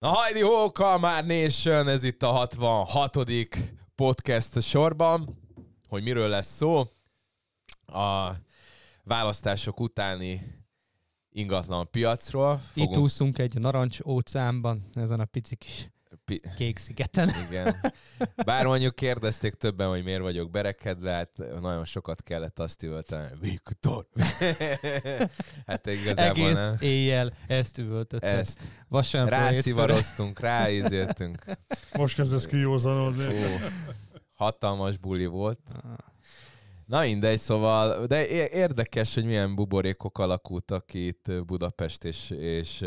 Na hajdi ho, Kalmár Nation, ez itt a 66. podcast sorban. Hogy miről lesz szó? A választások utáni ingatlan piacról. Itt úszunk egy narancs óceánban, ezen a pici kis Pi- kék szigeten. Igen. Bár mondjuk kérdezték többen, hogy miért vagyok berekedve, hát nagyon sokat kellett azt üvölteni, Viktor. hát igazából Egész nem. éjjel ezt üvöltötted. Ezt hétfőre. rászivaroztunk, ráizéltünk. Most kezdesz kijózanodni. Fú, hatalmas buli volt. Na mindegy, szóval, de érdekes, hogy milyen buborékok alakultak itt Budapest és, és,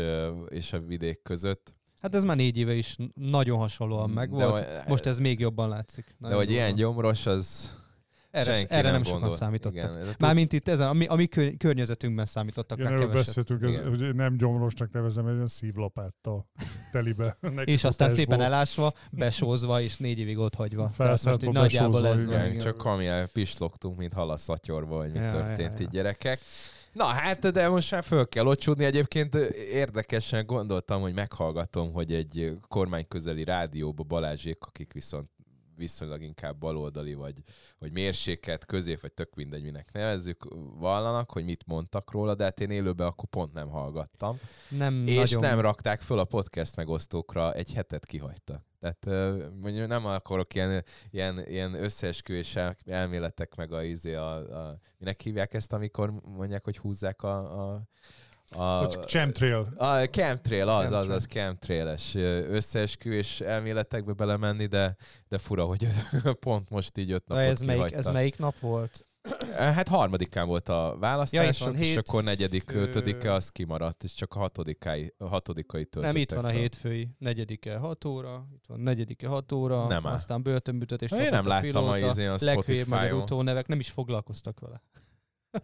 és a vidék között. Hát ez már négy éve is nagyon hasonlóan De megvolt. hogy- Most ez még jobban látszik. De Nagyon hogy ilyen gyomros, az erre, senki erre nem, nem sokan számítottak. Igen, a Mármint itt ezen, ami, ami kö- környezetünkben számítottak Igen, rá erről keveset. beszéltünk, ez, Igen. hogy nem gyomrosnak nevezem, egy olyan szívlapáttal telibe. És aztán szépen elásva, besózva, és négy évig ott hagyva. Felszálltva, így nagyjából besózva, ez igen. van. Igen, csak amilyen pislogtunk, mint hal a szatyorba, hogy mi Ja, történt ja, itt ja. gyerekek. Na hát, de most már föl kell ocsúdni. Egyébként érdekesen gondoltam, hogy meghallgatom, hogy egy kormányközeli rádióba Balázsék, akik viszont viszonylag inkább baloldali, vagy, vagy mérséket, közép, vagy tök mindegy, minek nevezzük, vallanak, hogy mit mondtak róla, de hát én élőben akkor pont nem hallgattam. Nem És nagyon... nem rakták föl a podcast megosztókra, egy hetet kihagyta. Tehát mondjuk nem akarok ilyen, ilyen, ilyen összeesküvés el- elméletek, meg a, izé a, a, minek hívják ezt, amikor mondják, hogy húzzák a, a, a, chemtrail. a chemtrail, az, az, Chemtrail. az chemtrailes ö, összeesküvés elméletekbe belemenni, de, de fura, hogy pont most így öt napot ez melyik, ez melyik nap volt? Hát harmadikán volt a választások, van, és hét- akkor negyedik, ötödike az kimaradt, és csak a hatodikai, hatodikai töltöttek Nem, itt van a fel. hétfői, negyedike 6 óra, itt van negyedike 6 óra, Nem aztán börtönbüntetés. Én nem a láttam a pilóta, izén a Spotify-on. utónevek, nem is foglalkoztak vele.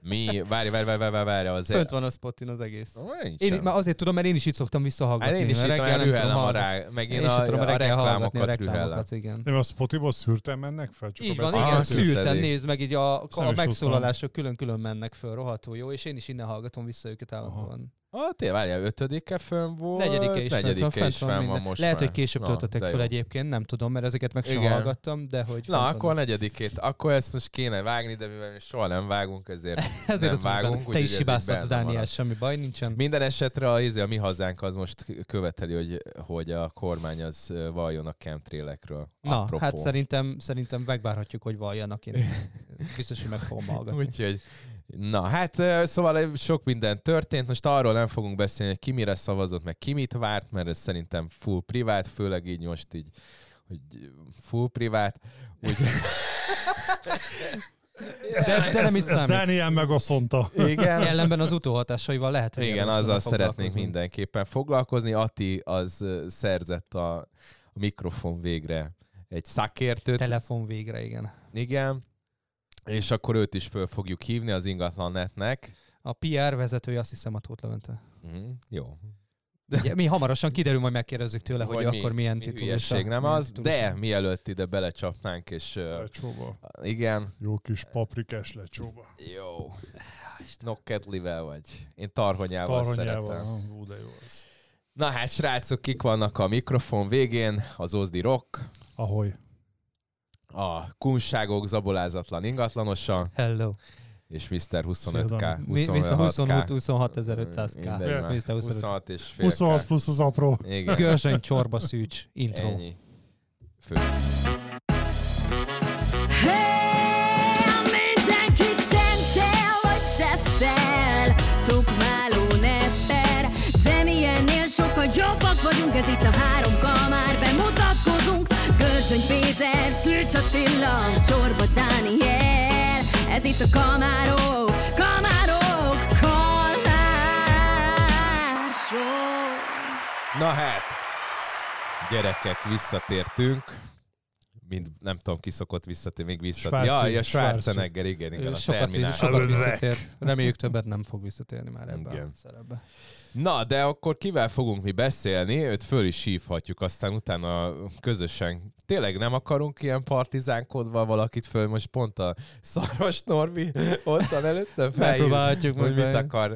Mi? Várj, várj, várj, várj, várj, az... Fönt van a spotin az egész. Ó, nincs Én, már azért tudom, mert én is itt szoktam visszahallgatni. Hát én is itt reggel rühellem a rá, meg Én én is a, tudom a a reklámokat rühellem. reklámokat, igen. Nem, a Spotify szűrten mennek fel? Csak Így a van, igen, Ah, szűrten nézd meg, így a, a megszólalások külön-külön mennek föl, rohadtul jó, és én is innen hallgatom vissza őket állandóan. Ah, té, várjál, ötödike fönn volt, Negyedike is fent negyedike fent is fenn van van most Lehet, már. hogy később töltöttek jó. egyébként, nem tudom, mert ezeket meg sem hallgattam, de hogy Na, fent akkor a van. negyedikét, akkor ezt most kéne vágni, de mivel mi soha nem vágunk, ezért Ezért nem azt vágunk. Te is hibázhatsz, Dániel, semmi baj nincsen. Minden esetre a, izé, a mi hazánk az most követeli, hogy, hogy a kormány az valljon a chemtrailekről. Na, Apropó. hát szerintem, szerintem megvárhatjuk, hogy valljanak. Én biztos, hogy meg fogom hallgatni. Úgyhogy, na hát szóval sok minden történt, most arról nem fogunk beszélni, hogy ki mire szavazott, meg ki mit várt, mert ez szerintem full privát, főleg így most így, hogy full privát. Úgy, Ez, ez, de nem Ez, is ez. Dániel megasszonta. igen, Ellenben az utóhatásaival lehet, hogy igen, azzal foglalkozni. mindenképpen foglalkozni. Ati az szerzett a, a mikrofon végre egy szakértőt. Telefon végre, igen. Igen. És akkor őt is föl fogjuk hívni az ingatlan.netnek. A PR vezetője azt hiszem a Tóth Levente. Mm, jó. Ugye, mi hamarosan kiderül, majd megkérdezzük tőle, hogy, Vagy akkor milyen mi titulusa. nem milyen az, titulusa. de mielőtt ide belecsapnánk, és Lecsóba. igen, Jó kis paprikás lecsóba. jó. Nokkedlivel vagy. Én tarhonyával, Tarhonyával. szeretem. Ah, Ú, de jó az. Na hát, srácok, kik vannak a mikrofon végén? Az Ozdi Rock, Ahogy. A kunságok zabolázatlan ingatlanosa, Hello. és Mr. 25K, Szia, Mi, mi a 26, 26 Mindegy 500k. már. Mr. 25. 26 és fél 26 plusz az apró. Igen. Görzsöny csorba szűcs intro. Ennyi. Fő. Hey, mindenki csencsel vagy seftel Tukmáló nepper De milyennél sokkal jobbak vagyunk Ez itt a három Bemutatkozunk Görzsöny Péter, Szűcs Attila Csorba Dániel Ez itt a kamárok Kamárok Kalmár Show Na hát, gyerekek, visszatértünk. Mind, nem tudom, ki szokott visszatérni, még visszatérni. Ja, ja. Schwarzenegger, igen, igen, a sokat, Terminál. sokat visszatér. Reméljük többet nem fog visszatérni már ebbe Igen. a szerepbe. Na, de akkor kivel fogunk mi beszélni? Őt föl is hívhatjuk, aztán utána közösen. Tényleg nem akarunk ilyen partizánkodva valakit föl, most pont a Szaros Norbi ott van felhív, Megpróbálhatjuk hogy mit akar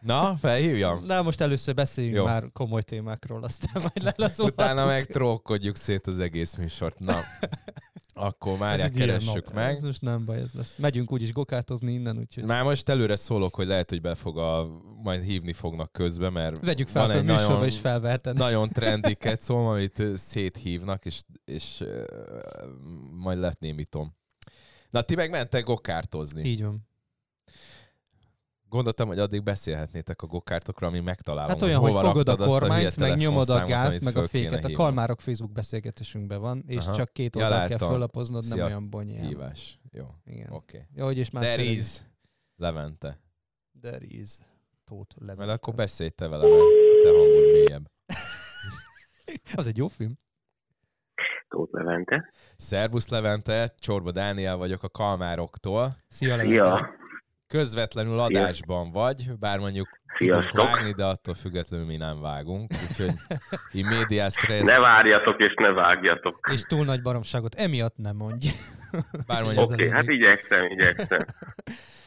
Na, felhívjam? Na, most először beszéljünk Jó. már komoly témákról, aztán majd lelazolhatunk. Utána meg trollkodjuk szét az egész műsort. Na, akkor ilyen keressük nap. meg. Ez most nem baj, ez lesz. Megyünk úgyis gokártozni innen, úgyhogy Már most előre szólok, hogy lehet, hogy be fog a, majd hívni fognak közben, mert vegyük fel, van egy nagyon, is felveheted. nagyon trendi kecom, amit széthívnak, és, és uh, majd letnémítom. Na, ti meg mentek gokártozni. Így van. Gondoltam, hogy addig beszélhetnétek a gokártokra, amíg megtalálom. Hát olyan, hogy hova fogod a kormányt, hülye meg nyomod a gázt, meg a féket. A kalmárok Facebook beszélgetésünkben van, és Aha. csak két Ja, oldalt kell láttam. föllapoznod, nem Szia. olyan bonyolult. Hívás. Jó, Igen. oké. Okay. Jó, hogy is már There tényleg- is Levente. There is. Tóth Mert Levente. akkor beszélj te vele, mert te hangod mélyebb. Az egy jó film. Tóth Levente. Szervusz Levente, Csorba Dániel vagyok a Kalmároktól. Szia, Levente. Szia! Közvetlenül adásban vagy, bár mondjuk Sziasztok! vágni, de attól függetlenül mi nem vágunk. Úgyhogy így médiás rész, Ne várjatok és ne vágjatok. És túl nagy baromságot emiatt nem mondj. bár Oké, okay, hát igyekszem, igyekszem.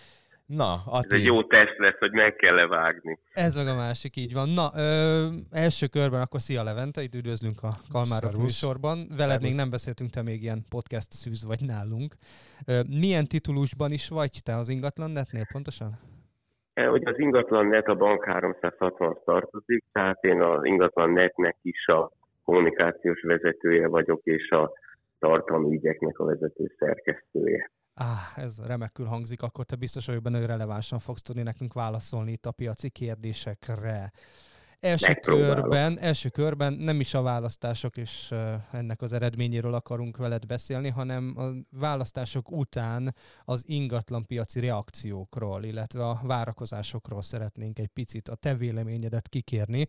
na, Ez Ati, egy jó teszt lesz, hogy meg kell levágni. Ez meg a másik, így van. Na, ö, első körben akkor szia Levente, itt üdvözlünk a Kalmárok Szervusz. műsorban. Veled Szervusz. még nem beszéltünk, te még ilyen podcast szűz vagy nálunk. Ö, milyen titulusban is vagy te az ingatlan netnél pontosan? Eh, Hogy az ingatlan net a bank 360 tartozik, tehát én az ingatlan netnek is a kommunikációs vezetője vagyok, és a tartalmi ügyeknek a vezető szerkesztője. Á, ez remekül hangzik, akkor te biztos vagyok benne, hogy relevánsan fogsz tudni nekünk válaszolni itt a piaci kérdésekre. Első körben, első körben nem is a választások és ennek az eredményéről akarunk veled beszélni, hanem a választások után az ingatlan piaci reakciókról, illetve a várakozásokról szeretnénk egy picit a te véleményedet kikérni.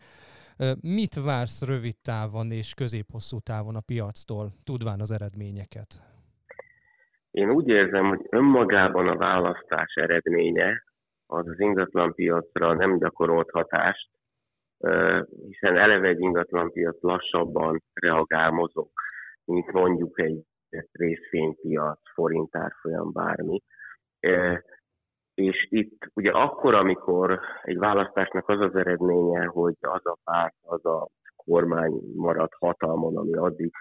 Mit vársz rövid távon és középhosszú távon a piactól, tudván az eredményeket? Én úgy érzem, hogy önmagában a választás eredménye az az ingatlanpiacra nem gyakorolt hatást, hiszen eleve egy ingatlanpiac lassabban reagál, mozog, mint mondjuk egy részvénypiac, forintárfolyam, bármi. És itt ugye akkor, amikor egy választásnak az az eredménye, hogy az a párt, az a kormány marad hatalmon, ami addig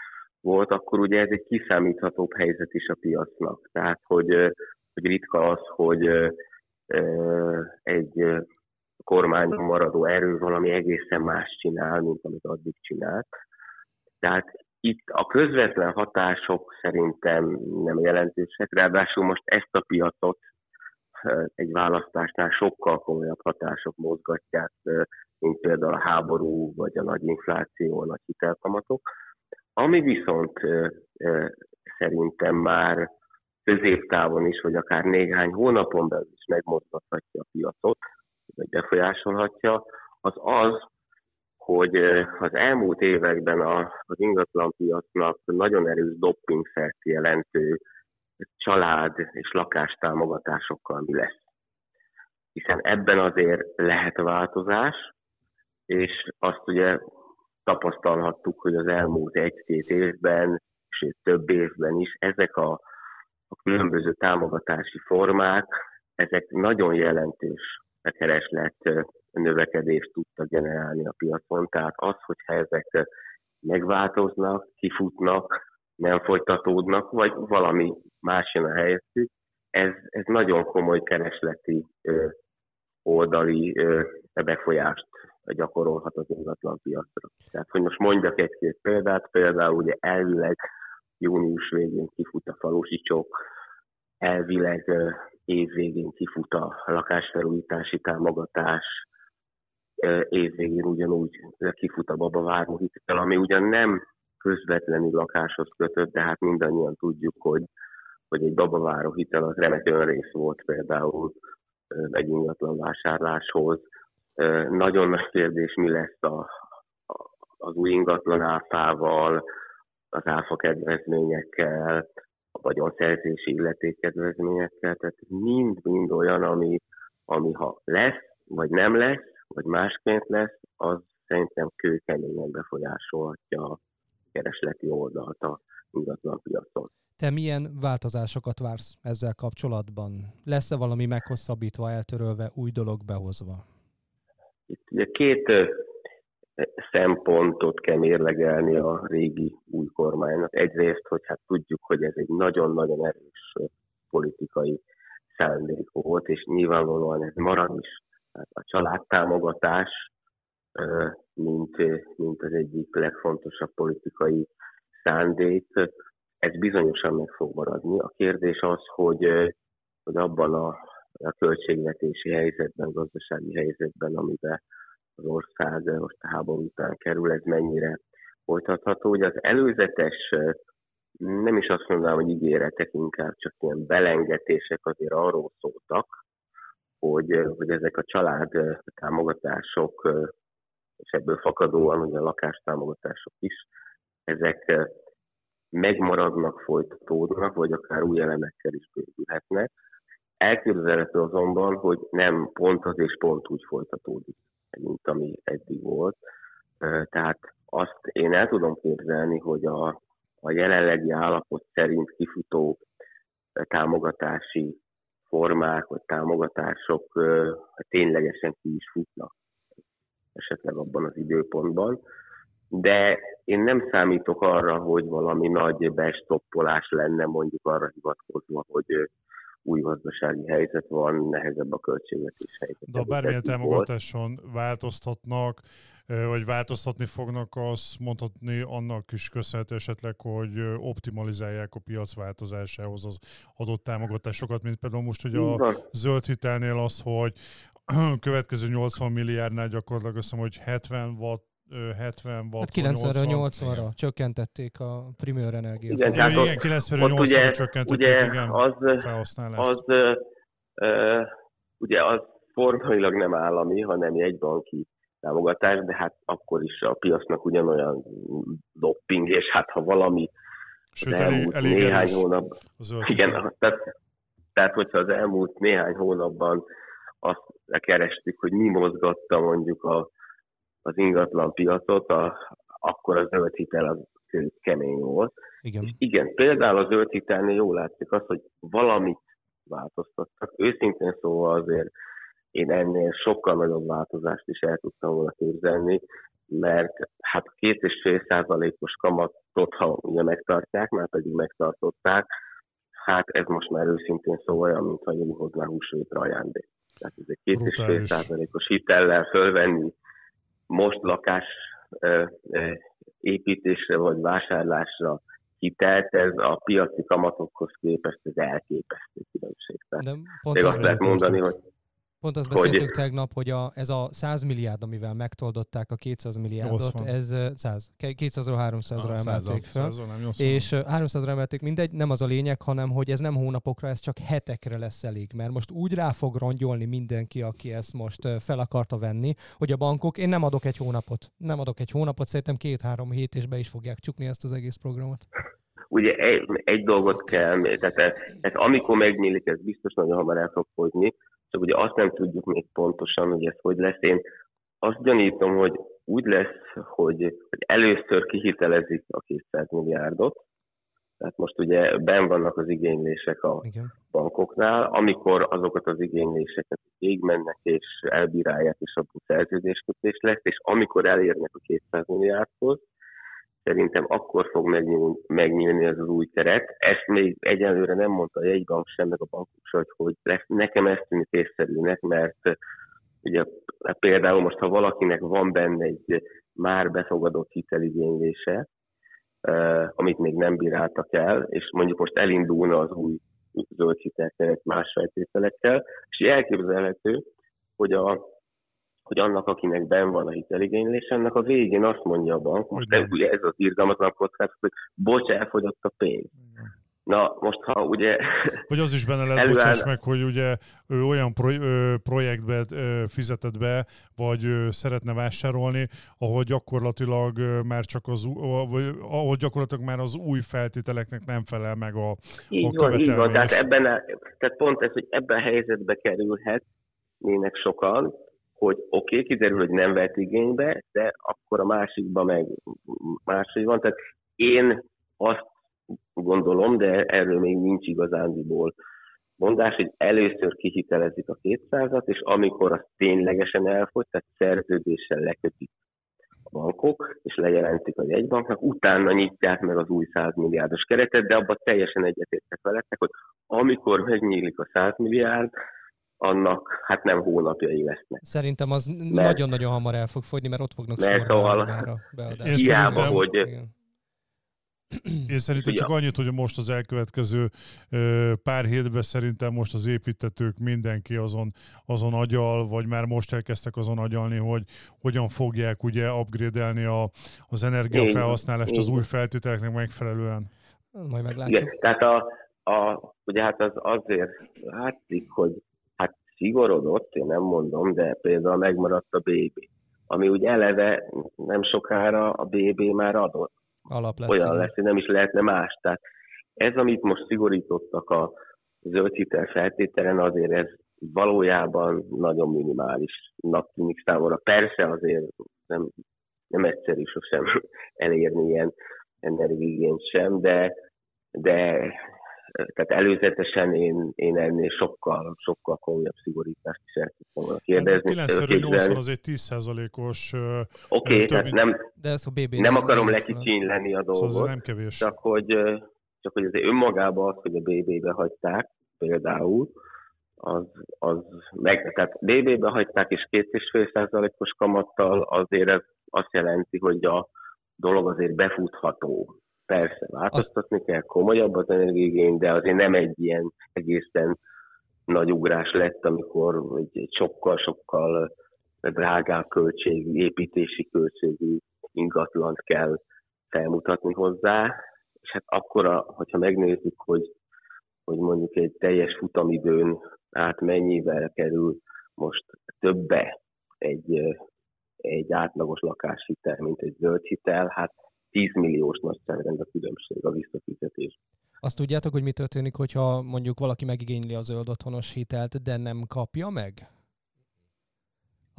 volt, akkor ugye ez egy kiszámíthatóbb helyzet is a piacnak. Tehát, hogy, hogy ritka az, hogy egy kormányon maradó erő valami egészen más csinál, mint amit addig csinált. Tehát itt a közvetlen hatások szerintem nem jelentősek, ráadásul most ezt a piacot egy választásnál sokkal komolyabb hatások mozgatják, mint például a háború, vagy a nagy infláció, a nagy hitelkamatok. Ami viszont szerintem már középtávon is, vagy akár néhány hónapon belül is megmozgathatja a piacot, vagy befolyásolhatja, az az, hogy az elmúlt években az ingatlanpiacnak nagyon erős doppingszert jelentő család és lakástámogatásokkal mi lesz. Hiszen ebben azért lehet változás, és azt ugye tapasztalhattuk, hogy az elmúlt egy-két évben, sőt több évben is ezek a, a különböző támogatási formák, ezek nagyon jelentős kereslet növekedést tudtak generálni a piacon. Tehát az, hogyha ezek megváltoznak, kifutnak, nem folytatódnak, vagy valami más jön a helyettük, ez, ez nagyon komoly keresleti ö, oldali ö, befolyást gyakorolhat az ingatlan piacra. Tehát, hogy most mondjak egy-két példát, például ugye elvileg június végén kifut a falusi csok, elvileg év végén kifut a lakásfelújítási támogatás, év végén ugyanúgy kifut a babaváró hitel, ami ugyan nem közvetlenül lakáshoz kötött, de hát mindannyian tudjuk, hogy, hogy egy babaváró hitel az remek önrész volt például egy ingatlan vásárláshoz. Nagyon nagy kérdés, mi lesz a, az új ingatlan áfával, az áfa kedvezményekkel, a vagyonszerzési illetékkedvezményekkel, tehát mind-mind olyan, ami, ami ha lesz, vagy nem lesz, vagy másként lesz, az szerintem kőkeményen befolyásolhatja a keresleti oldalt a ingatlan piacon. Te milyen változásokat vársz ezzel kapcsolatban? Lesz-e valami meghosszabbítva, eltörölve, új dolog behozva? Itt ugye két szempontot kell mérlegelni a régi új kormánynak. Egyrészt, hogy hát tudjuk, hogy ez egy nagyon-nagyon erős politikai szándék volt, és nyilvánvalóan ez marad is. Hát a családtámogatás, mint, mint az egyik legfontosabb politikai szándék, ez bizonyosan meg fog maradni. A kérdés az, hogy, hogy abban a, a költségvetési helyzetben, gazdasági helyzetben, amiben az ország most a háború után kerül, ez mennyire folytatható. Ugye az előzetes, nem is azt mondanám, hogy ígéretek, inkább csak ilyen belengetések azért arról szóltak, hogy, hogy ezek a család támogatások, és ebből fakadóan ugye a lakástámogatások is, ezek megmaradnak, folytatódnak, vagy akár új elemekkel is bővülhetnek. Elképzelhető azonban, hogy nem pont az és pont úgy folytatódik mint ami eddig volt. Tehát azt én el tudom képzelni, hogy a, a jelenlegi állapot szerint kifutó támogatási formák vagy támogatások ténylegesen ki is futnak esetleg abban az időpontban. De én nem számítok arra, hogy valami nagy bestoppolás lenne, mondjuk arra hivatkozva, hogy új gazdasági helyzet van, nehezebb a költségvetés helyzet. De a bármilyen támogatáson változtatnak, vagy változtatni fognak, azt mondhatni annak is köszönhető esetleg, hogy optimalizálják a piac változásához az adott támogatásokat, mint például most hogy a zöld hitelnél az, hogy következő 80 milliárdnál gyakorlatilag azt hiszem, hogy 70 watt 70 watt. Hát 90-ről 80-ra csökkentették a primér energia. Igen, tehát igen, 90-ről 80-ra csökkentették, ugye igen, az, felhasználást. Az, ö, ugye az formailag nem állami, hanem jegybanki támogatás, de hát akkor is a piacnak ugyanolyan dopping, és hát ha valami Sőt, az elég, elég néhány hónap... Igen, tehát, tehát hogyha az elmúlt néhány hónapban azt kerestük, hogy mi mozgatta mondjuk a az ingatlan piacot, a, akkor a zöld hitel az kemény volt. Igen. És igen, például a zöld hitelnél jól látszik az, hogy valamit változtattak. Őszintén szóval azért én ennél sokkal nagyobb változást is el tudtam volna képzelni, mert hát két és fél százalékos kamatot, ha ugye megtartják, már pedig megtartották, hát ez most már őszintén szóval olyan, mintha hozzá húsvétra ajándék. Tehát ez egy két és fél százalékos hitellel fölvenni most lakás építésre vagy vásárlásra hitelt, ez a piaci kamatokhoz képest ez elképesztő különbség. De pont azt lehet mondani, hogy Pont azt beszéltük hogy... tegnap, hogy a, ez a 100 milliárd, amivel megtoldották a 200 milliárdot, 80. ez 100, 200-ról 300-ra emelték fel. 100 és 300-ra emelték, mindegy, nem az a lényeg, hanem hogy ez nem hónapokra, ez csak hetekre lesz elég, mert most úgy rá fog rongyolni mindenki, aki ezt most fel akarta venni, hogy a bankok, én nem adok egy hónapot, nem adok egy hónapot, szerintem két-három hét és be is fogják csukni ezt az egész programot ugye egy, egy dolgot kell, tehát ez, amikor megnyílik, ez biztos nagyon hamar el fog fogyni, csak ugye azt nem tudjuk még pontosan, hogy ez hogy lesz. Én azt gyanítom, hogy úgy lesz, hogy, hogy először kihitelezik a 200 milliárdot, tehát most ugye ben vannak az igénylések a Igen. bankoknál, amikor azokat az igényléseket végigmennek és elbírálják, és abból szerződéskötés lesz, és amikor elérnek a 200 milliárdhoz, szerintem akkor fog megnyílni, megnyílni ez az új keret. Ezt még egyelőre nem mondta a jegybank sem, meg a bankok sem, hogy nekem ezt tűnik észszerűnek, mert ugye például most, ha valakinek van benne egy már befogadott hiteligénylése, amit még nem bíráltak el, és mondjuk most elindulna az új zöld hitelkeret más feltételekkel, és elképzelhető, hogy a hogy annak, akinek ben van a hiteligénylés, ennek a végén azt mondja a bank, most ez, ugye ez az irgalmatlan kockázat, hogy bocs, elfogyott a pénz. Na, most ha ugye... Vagy az is benne lehet, előáll... bocsáss meg, hogy ugye ő olyan pro, ö, projektbe fizetett be, vagy szeretne vásárolni, ahol gyakorlatilag már csak az, vagy, ahol gyakorlatilag már az új feltételeknek nem felel meg a, így a van, így van, tehát, ebben a, tehát pont ez, hogy ebben a helyzetbe kerülhet, nének sokan, hogy oké, okay, kiderül, hogy nem vett igénybe, de akkor a másikban meg máshogy van. Tehát én azt gondolom, de erről még nincs igazándiból mondás, hogy először kihitelezik a 200-at, és amikor az ténylegesen elfogy, tehát szerződéssel lekötik a bankok, és lejelentik a jegybanknak, utána nyitják meg az új 100 milliárdos keretet, de abban teljesen egyetértek veletek, hogy amikor megnyílik a 100 milliárd, annak hát nem hónapjai lesznek. Szerintem az nagyon-nagyon hamar el fog fogyni, mert ott fognak mert sorba szóval, már a beadások. Hiába, hogy, Igen. Én szerintem csak annyit, hogy most az elkövetkező pár hétben szerintem most az építetők mindenki azon, azon agyal, vagy már most elkezdtek azon agyalni, hogy hogyan fogják ugye upgrade-elni a, az energiafelhasználást az új feltételeknek megfelelően. Majd meglátjuk. Igen, tehát a, a, ugye hát az azért látszik, hogy szigorodott, én nem mondom, de például megmaradt a BB, ami úgy eleve nem sokára a BB már adott Alap lesz. olyan lesz, hogy nem is lehetne más. Tehát ez, amit most szigorítottak a zöld hitel feltételen, azért ez valójában nagyon minimálisnak tűnik számomra. Persze azért nem, nem egyszerű sosem elérni ilyen energiigényt sem, de, de tehát előzetesen én, én ennél sokkal, sokkal komolyabb szigorítást is el tudtam volna kérdezni. 9 az egy 10%-os... ö, Oké, okay, tehát nem, De ez a BB nem akarom lekicsinyleni a Szóval ez dolgot, nem kevés. csak hogy, csak hogy azért önmagában az, hogy a BB-be hagyták például, az, az meg, tehát BB-be hagyták és 2,5%-os kamattal azért ez azt jelenti, hogy a dolog azért befutható. Persze, változtatni kell, komolyabb az energiigény, de azért nem egy ilyen egészen nagy ugrás lett, amikor egy, sokkal-sokkal drágább költségű, építési költségű ingatlant kell felmutatni hozzá, és hát akkor, hogyha megnézzük, hogy, hogy mondjuk egy teljes futamidőn át mennyivel kerül most többe egy, egy átlagos lakáshitel, mint egy zöld hitel, hát 10 milliós nagyságrend a különbség a visszafizetés. Azt tudjátok, hogy mi történik, hogyha mondjuk valaki megigényli a zöld otthonos hitelt, de nem kapja meg?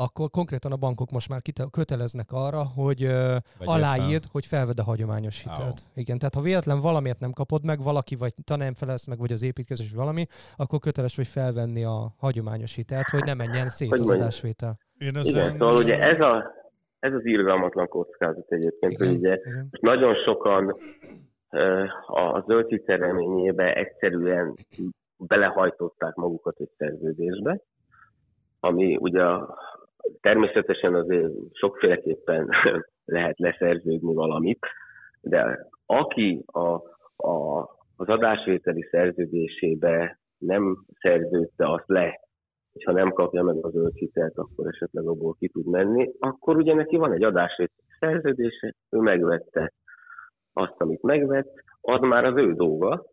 Akkor konkrétan a bankok most már kite- köteleznek arra, hogy ö, aláírd, hogy felved a hagyományos hitelt. Igen, tehát ha véletlen valamiért nem kapod meg, valaki vagy te nem felelsz meg, vagy az építkezés, vagy valami, akkor köteles vagy felvenni a hagyományos hitelt, hogy ne menjen szét Hogy az mondjam? adásvétel. Én Igen, ezen, szóval ugye ez, a, ez az irgalmatlan kockázat egyébként, hogy ugye igen. nagyon sokan a zöld reményébe egyszerűen belehajtották magukat egy szerződésbe, ami ugye természetesen azért sokféleképpen lehet leszerződni valamit, de aki a, a, az adásvételi szerződésébe nem szerződte azt le, és ha nem kapja meg az zöld hitelt, akkor esetleg abból ki tud menni, akkor ugye neki van egy adásvételi szerződése, ő megvette azt, amit megvett, az már az ő dolga,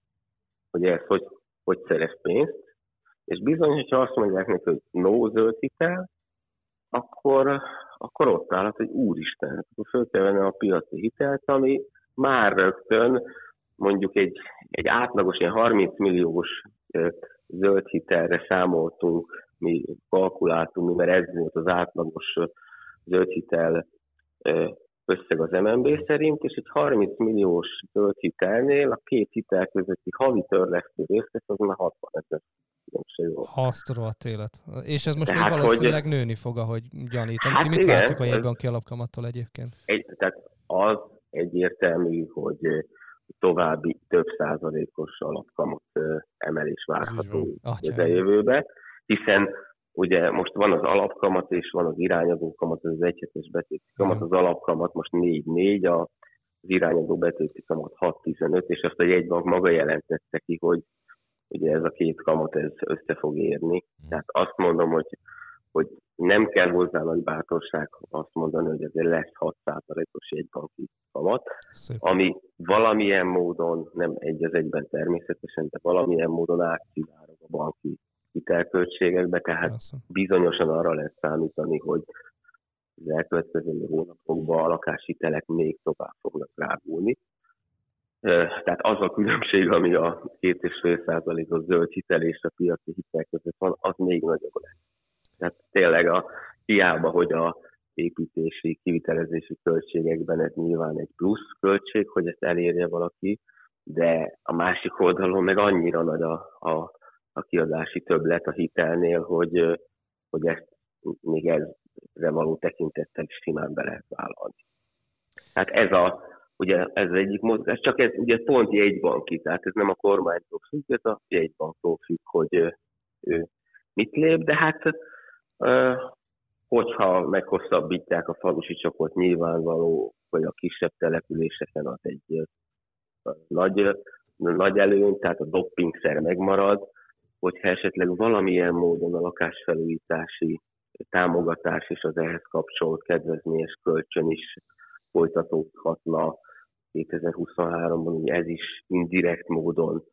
hogy ez hogy, hogy szerez pénzt, és bizony, hogyha azt mondják neki, hogy no zöld hitel, akkor, akkor ott állhat, hogy úristen, akkor föl kell venni a piaci hitelt, ami már rögtön mondjuk egy, egy átlagos ilyen 30 milliós zöld hitelre számoltunk, mi kalkuláltunk, mert ez volt az átlagos zöld hitel összeg az MNB szerint, és egy 30 milliós zöld hitelnél a két hitel közötti havi törlesztő részlet az már 60 ezer különbség volt. Ha azt rohadt élet. És ez most Tehát, még valószínűleg nőni fog, ahogy gyanítom. Hát Ti mit igen, vártok a ez- jegybanki alapkamattól egyébként? Egy, tehát az egyértelmű, hogy további több százalékos alapkamat emelés Ez várható közeljövőbe, hiszen ugye most van az alapkamat és van az irányadó kamat, az egyhetes betéti kamat, az alapkamat most 4-4, a- az irányadó betéti kamat 6-15, és azt a jegybank maga jelentette ki, hogy ugye ez a két kamat ez össze fog érni. Tehát azt mondom, hogy, hogy nem kell hozzá nagy bátorság azt mondani, hogy azért lesz 6%-os jegybanki kamat, Szép. ami valamilyen módon, nem egy az egyben természetesen, de valamilyen módon átszivárog a banki hitelköltségekbe, tehát Persze. bizonyosan arra lehet számítani, hogy az elkövetkező hónapokban a lakáshitelek még tovább fognak rágulni. Ö, Tehát az a különbség, ami a 2,5%-os zöld hitel és a piaci hitel között van, az még nagyobb lesz. Tehát tényleg a, hiába, hogy a építési, kivitelezési költségekben ez nyilván egy plusz költség, hogy ezt elérje valaki, de a másik oldalon meg annyira nagy a, a a kiadási többlet a hitelnél, hogy, hogy ezt még ezre való tekintettel simán be lehet vállalni. Tehát ez a, ugye ez az egyik mozgás, csak ez ugye pont jegybanki, tehát ez nem a kormánytól függ, ez a jegybanktól függ, hogy ő mit lép, de hát hogyha meghosszabbítják a falusi csoport nyilvánvaló, hogy a kisebb településeken az egy nagy, nagy előny, tehát a doppingszer megmarad, hogyha esetleg valamilyen módon a lakásfelújítási támogatás és az ehhez kapcsolt kedvezményes kölcsön is folytatódhatna 2023-ban, ugye ez is indirekt módon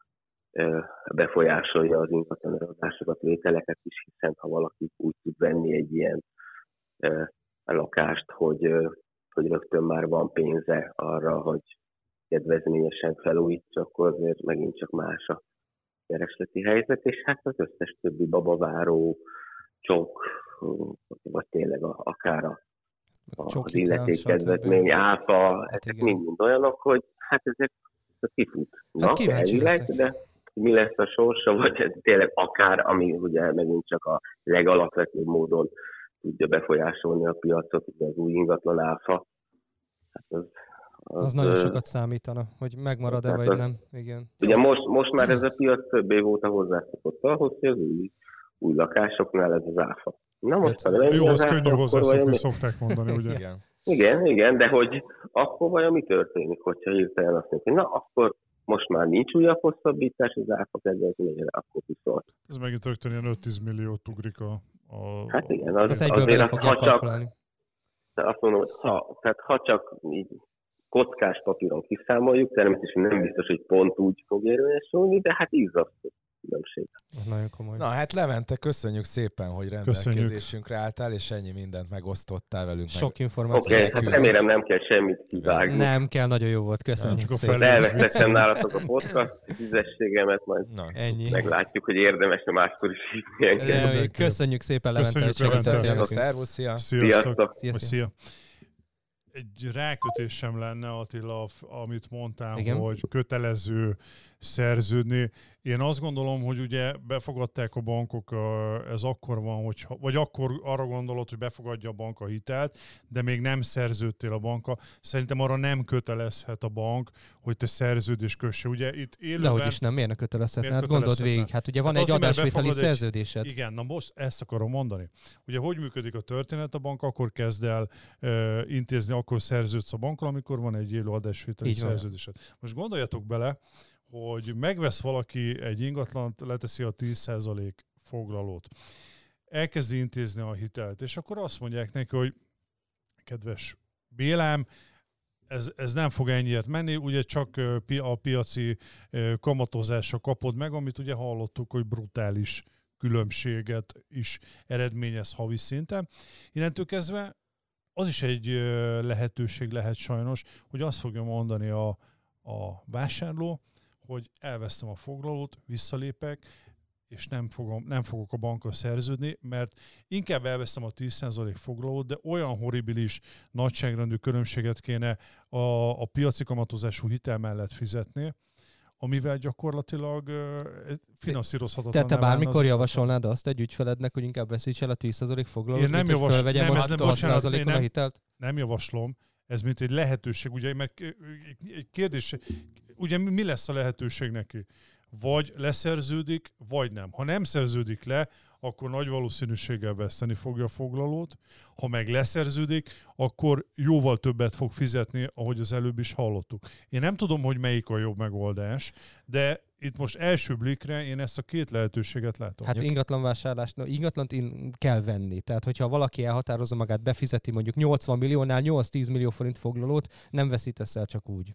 befolyásolja az ingatlan eladásokat, vételeket is, hiszen ha valaki úgy tud venni egy ilyen lakást, hogy, hogy rögtön már van pénze arra, hogy kedvezményesen felújítsa, akkor azért megint csak más a keresleti helyzet, és hát az összes többi babaváró, csok, vagy tényleg a, akár a, a, az stb. áfa, Hát ezek igen. mind-mind olyanok, hogy hát ezek kifutnak Hát elvileg, leszek. de mi lesz a sorsa, vagy ez tényleg akár, ami ugye megint csak a legalapvetőbb módon tudja befolyásolni a piacot, ugye az új ingatlan áfa. Hát az, az, Az nagyon sokat számítana, hogy megmarad-e hát vagy az- nem. Igen. Ugye most, most már ez a piac több év óta hozzászokott ahhoz, hogy az új, új lakásoknál ez az áfa. Na most, Jó, az áfa, könnyű hozzászokni, szokták mondani, ugye? Igen. Igen, igen, de hogy akkor vajon mi történik, hogyha hirtelen azt mondjuk, na akkor most már nincs újabb hosszabbítás az áfa kedvezményre, akkor viszont. Ez megint rögtön ilyen 5-10 milliót ugrik a... a Hát igen, az, Az egyből azért ha csak, azt mondom, hogy ha, tehát ha csak így kockás papíron kiszámoljuk, természetesen nem biztos, hogy pont úgy fog érvényesülni, de hát izzasztó különbség. Nagyon komoly. Na hát Levente, köszönjük szépen, hogy rendelkezésünkre álltál, és ennyi mindent megosztottál velünk. Sok Oké, információ. okay, nekünk. hát remélem nem kell semmit kivágni. Nem kell, nagyon jó volt, köszönjük csak a szépen. Elvesztettem nálatok a podcast fizességemet, majd Na, Ennyi. meglátjuk, hogy érdemes-e máskor is hívni. Köszönjük szépen, Levente, hogy Köszönjük, segítettél Levente. Szervusz, szia! Sziasztok! Sziasztok! Szia! Egy rákötésem lenne, Attila, amit mondtál, Igen. hogy kötelező szerződni. Én azt gondolom, hogy ugye befogadták a bankok, ez akkor van, hogy, vagy akkor arra gondolod, hogy befogadja a bank a hitelt, de még nem szerződtél a banka. Szerintem arra nem kötelezhet a bank, hogy te szerződés kösse. Ugye itt élőben... De hogy is nem, miért ne kötelezhetne? Miért Hát gondold végig, hát ugye van Hát egy adásvételi befogad egy- szerződésed. Igen, na most ezt akarom mondani. Ugye hogy működik a történet? A bank akkor kezd el ö, intézni, akkor szerződsz a bankkal, amikor van egy élő adásvételi szerződésed. Most gondoljatok bele, hogy megvesz valaki egy ingatlant, leteszi a 10% foglalót, elkezdi intézni a hitelt, és akkor azt mondják neki, hogy kedves Bélám, ez, ez nem fog ennyiért menni, ugye csak a piaci kamatozásra kapod meg, amit ugye hallottuk, hogy brutális különbséget is eredményez havi szinten. Innentől kezdve az is egy lehetőség lehet sajnos, hogy azt fogja mondani a, a vásárló, hogy elvesztem a foglalót, visszalépek, és nem, fogom, nem fogok a bankkal szerződni, mert inkább elvesztem a 10% foglalót, de olyan horribilis nagyságrendű különbséget kéne a, a piaci kamatozású hitel mellett fizetni, amivel gyakorlatilag ö, finanszírozhatatlan. Tehát te az bármikor ingatlan. javasolnád azt egy ügyfelednek, hogy inkább veszíts el a 10% foglalót, Én nem mint hogy javas- fölvegyem nem, ez nem- 6 bocsánat, én százalékon a nem- hitelt? nem javaslom, ez mint egy lehetőség, ugye, mert egy kérdés, ugye mi lesz a lehetőség neki? Vagy leszerződik, vagy nem. Ha nem szerződik le, akkor nagy valószínűséggel veszteni fogja a foglalót. Ha meg leszerződik, akkor jóval többet fog fizetni, ahogy az előbb is hallottuk. Én nem tudom, hogy melyik a jobb megoldás, de itt most első blikre én ezt a két lehetőséget látom. Hát ingatlan vásárlást, no, ingatlant in, kell venni. Tehát, hogyha valaki elhatározza magát, befizeti mondjuk 80 milliónál 8-10 millió forint foglalót, nem veszítesz el csak úgy.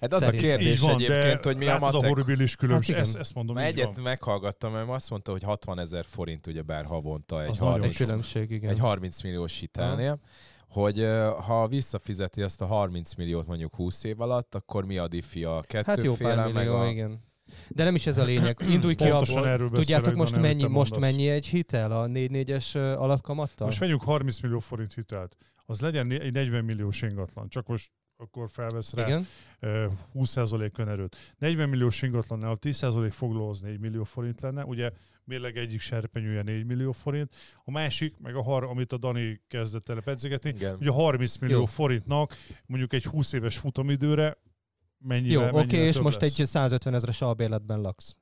Hát az a Szerintem. kérdés Így van, egyébként, de hogy mi a látod a matek. horribilis különbség. Hát ezt, igen. ezt mondom, Már így egyet van. meghallgattam, mert azt mondta, hogy 60 ezer forint ugye bár havonta egy Az nagyon 30, sok. Különbség, igen. egy 30 milliós hitelnél, hogy ö, ha visszafizeti azt a 30 milliót mondjuk 20 év alatt, akkor mi a diffi a kettő Hát jó meg millió, a... igen. De nem is ez a lényeg. Indulj ki abból. Tudjátok most mennyi, most mondasz. mennyi egy hitel a 4-4-es ö, alapkamattal? Most vegyünk 30 millió forint hitelt. Az legyen egy 40 milliós ingatlan. Csak most akkor felvesz rá Igen. ö, 20% önerőt. 40 milliós ingatlannál a 10% fogló az 4 millió forint lenne, ugye mérleg egyik serpenyője 4 millió forint, a másik, meg a har, amit a Dani kezdett el pedzegetni, ugye 30 millió Jó. forintnak mondjuk egy 20 éves futamidőre mennyivel, Jó, oké, mennyivel és most lesz? egy 150 ezres albérletben laksz.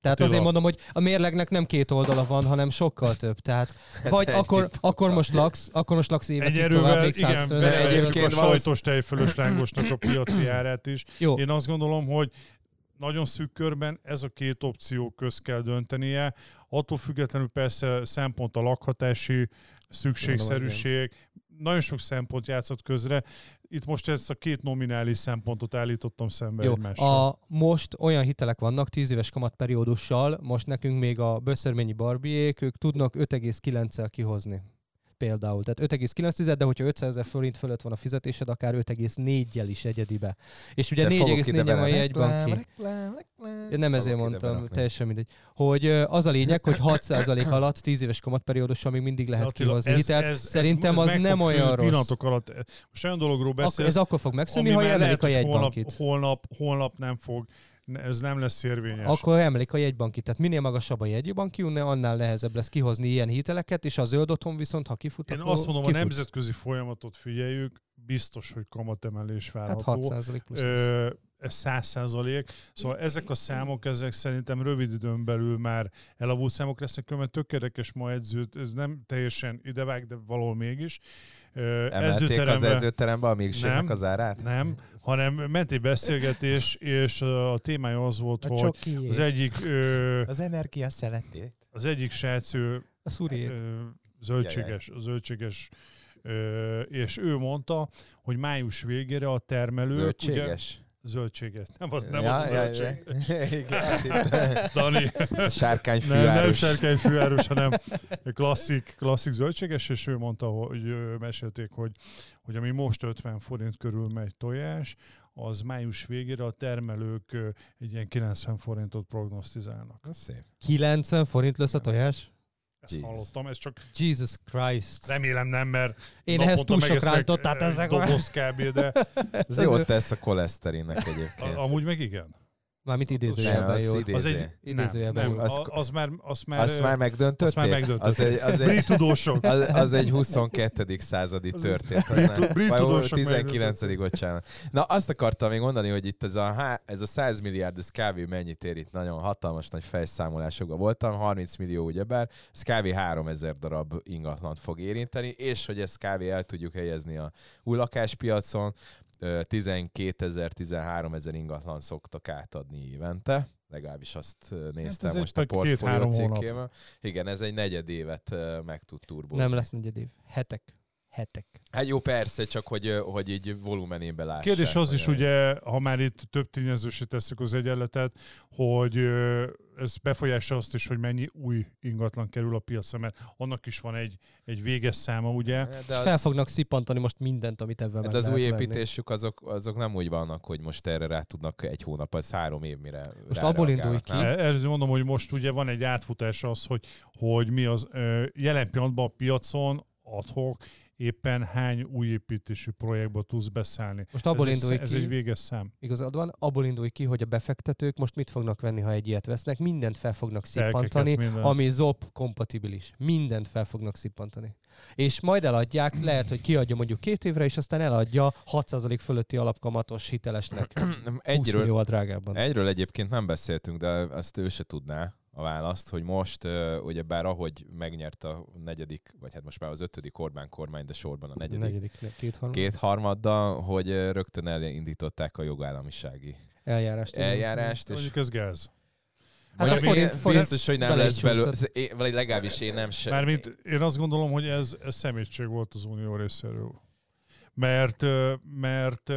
Tehát Attila. azért mondom, hogy a mérlegnek nem két oldala van, hanem sokkal több. Tehát vagy egy akkor, akkor most laksz, akkor most laksz Egy évekig tovább, erővel, még igen, 150 vele ezer. beemeljük egyébként a sajtos tejfölös lángosnak a piaci árát is. Jó, Én azt gondolom, hogy nagyon szűk körben ez a két opció köz kell döntenie. Attól függetlenül persze szempont a lakhatási szükségszerűség, nagyon sok szempont játszott közre. Itt most ezt a két nominális szempontot állítottam szembe Jó, egymással. a, most olyan hitelek vannak 10 éves kamatperiódussal, most nekünk még a böszörményi barbiék, ők tudnak 5,9-el kihozni. Például. Tehát 5,9, de hogyha 500 ezer forint fölött van a fizetésed, akár 5,4-jel is egyedibe. És ugye Se fogok 4,4 ide a jegybanki. Nem ezért mondtam, teljesen mindegy. Hogy az a lényeg, hogy 6% alatt 10 éves kamatperiódussal még mindig lehet Attila, kihozni hitelt. Szerintem az meg nem fog olyan rossz. Pillanatok alatt. Most olyan dologról Ak- beszélsz, ez akkor fog megszűnni, ha emelik a hogy holnap, holnap, holnap nem fog, ez nem lesz érvényes. Akkor emelik a jegybankit. Tehát minél magasabb a jegybanki, annál nehezebb lesz kihozni ilyen hiteleket, és a zöld otthon viszont, ha kifut, Én azt mondom, a kifut. nemzetközi folyamatot figyeljük, biztos, hogy kamatemelés Hát várható. 6% plusz. lesz. Ö, ez száz százalék. Szóval ezek a számok, ezek szerintem rövid időn belül már elavult számok lesznek, mert tök érdekes ma edzőt, ez nem teljesen idevág, de valahol mégis. Emelték az edzőterembe- edzőterembe a Nem. az árát? Nem, hanem ment egy beszélgetés, és a témája az volt, hogy az egyik, ö, Az energia szeletét. az egyik srác, ő A szuriét. ö, zöldséges, zöldséges, ö, és ő mondta, hogy május végére a termelők... Ugye, Zöldséges. Nem az, nem az a zöldség. Igen. Dani, A sárkány nem, nem fűárus. sárkány fűárus, hanem klasszik, klasszik zöldséges, és ő mondta, hogy ö, mesélték, hogy, hogy ami most 50 forint körül megy tojás, az május végére a termelők egy ilyen 90 forintot prognosztizálnak. Az szép. 90 forint lesz a tojás? Ezt Jeez. hallottam, ez csak Jesus Christ. remélem nem, mert Én ehhez túl sok megeszek, rántottát ö, ezek a... doboz kb, de Ez jót tesz a koleszterinnek egyébként. a, amúgy meg igen. Mármint Nem, idézőjelben jó. Az egy, nem, Idézőjelben nem, jó. az, Az- az, már, az már, Azt már megdöntötték? azt már megdöntötték. Az egy, az brit egy, tudósok. az, az egy 22. századi történet. brit- nem- brit vagy tudósok 19. bocsánat. Na azt akartam még mondani, hogy itt ez a, há- ez a 100 milliárd, ez kb. mennyit ér itt? Nagyon hatalmas nagy fejszámolásokban voltam, 30 millió ugyebár, ez kb. 3000 darab ingatlant fog érinteni, és hogy ezt kb. el tudjuk helyezni a új lakáspiacon, 12 ezer, 13 ezer ingatlan szoktak átadni évente, legalábbis azt ö, néztem egy most a portfólió cikkében. Igen, ez egy negyed évet meg tud turbózni. Nem lesz negyed év. Hetek. Hetek. Hát jó, persze, csak hogy, hogy így volumenében lássák. Kérdés az is, ugye, ha már itt több tényezősé tesszük az egyenletet, hogy ez befolyása azt is, hogy mennyi új ingatlan kerül a piacra, mert annak is van egy, egy véges száma, ugye? De az, Fel fognak szippantani most mindent, amit ebben de az lehet új venni. építésük azok, azok nem úgy vannak, hogy most erre rá tudnak egy hónap, az három év, mire Most abból indulj ki. nem? Ezért mondom, hogy most ugye van egy átfutás az, hogy, hogy mi az jelen pillanatban a piacon adhok éppen hány új építésű projektbe tudsz beszállni. Most abból ez, indulj ez ki, egy véges szám. igazad van, abból indulj ki, hogy a befektetők most mit fognak venni, ha egy ilyet vesznek. Mindent fel fognak szippantani, mindent. ami ZOP kompatibilis. Mindent fel fognak szippantani. És majd eladják, lehet, hogy kiadja mondjuk két évre, és aztán eladja 6% fölötti alapkamatos hitelesnek. 20 Egyről, drágábban. Egyről egyébként nem beszéltünk, de azt ő se tudná a választ, hogy most, ugye bár ahogy megnyert a negyedik, vagy hát most már az ötödik Orbán kormány, de sorban a negyedik, negyedik, két harmad. kétharmaddal, hogy rögtön elindították a jogállamisági eljárást. eljárást, és Mondjuk ez gáz. Hát a forint- forint biztos, hogy nem lesz belőle, vagy legalábbis én nem se. Mármint én azt gondolom, hogy ez, ez szemétség volt az unió részéről. Mert, mert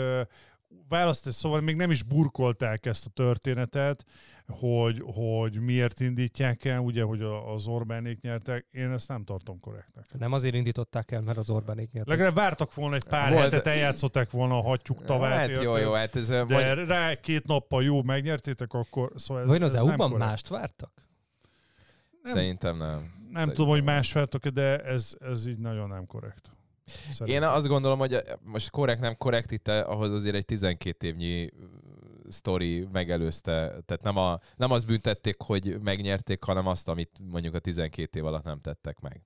választás, szóval még nem is burkolták ezt a történetet, hogy, hogy miért indítják el, ugye, hogy az Orbánék nyertek. Én ezt nem tartom korrektnek. Nem azért indították el, mert az Orbánék nyertek. Legalább vártak volna egy pár Volt- hetet, eljátszották volna a hattyúk tavát. Hát jó, jó, hát ez De vagy, rá két nappal jó megnyertétek, akkor szóval ez, Vajon az EU-ban mást vártak? nem- szerintem nem. Nem Szerintem tudom, hogy más vártok, de ez, ez így nagyon nem korrekt. Én Szerintem. azt gondolom, hogy most korrekt, nem korrekt, itt ahhoz azért egy 12 évnyi sztori megelőzte, tehát nem, a, nem azt büntették, hogy megnyerték, hanem azt, amit mondjuk a 12 év alatt nem tettek meg.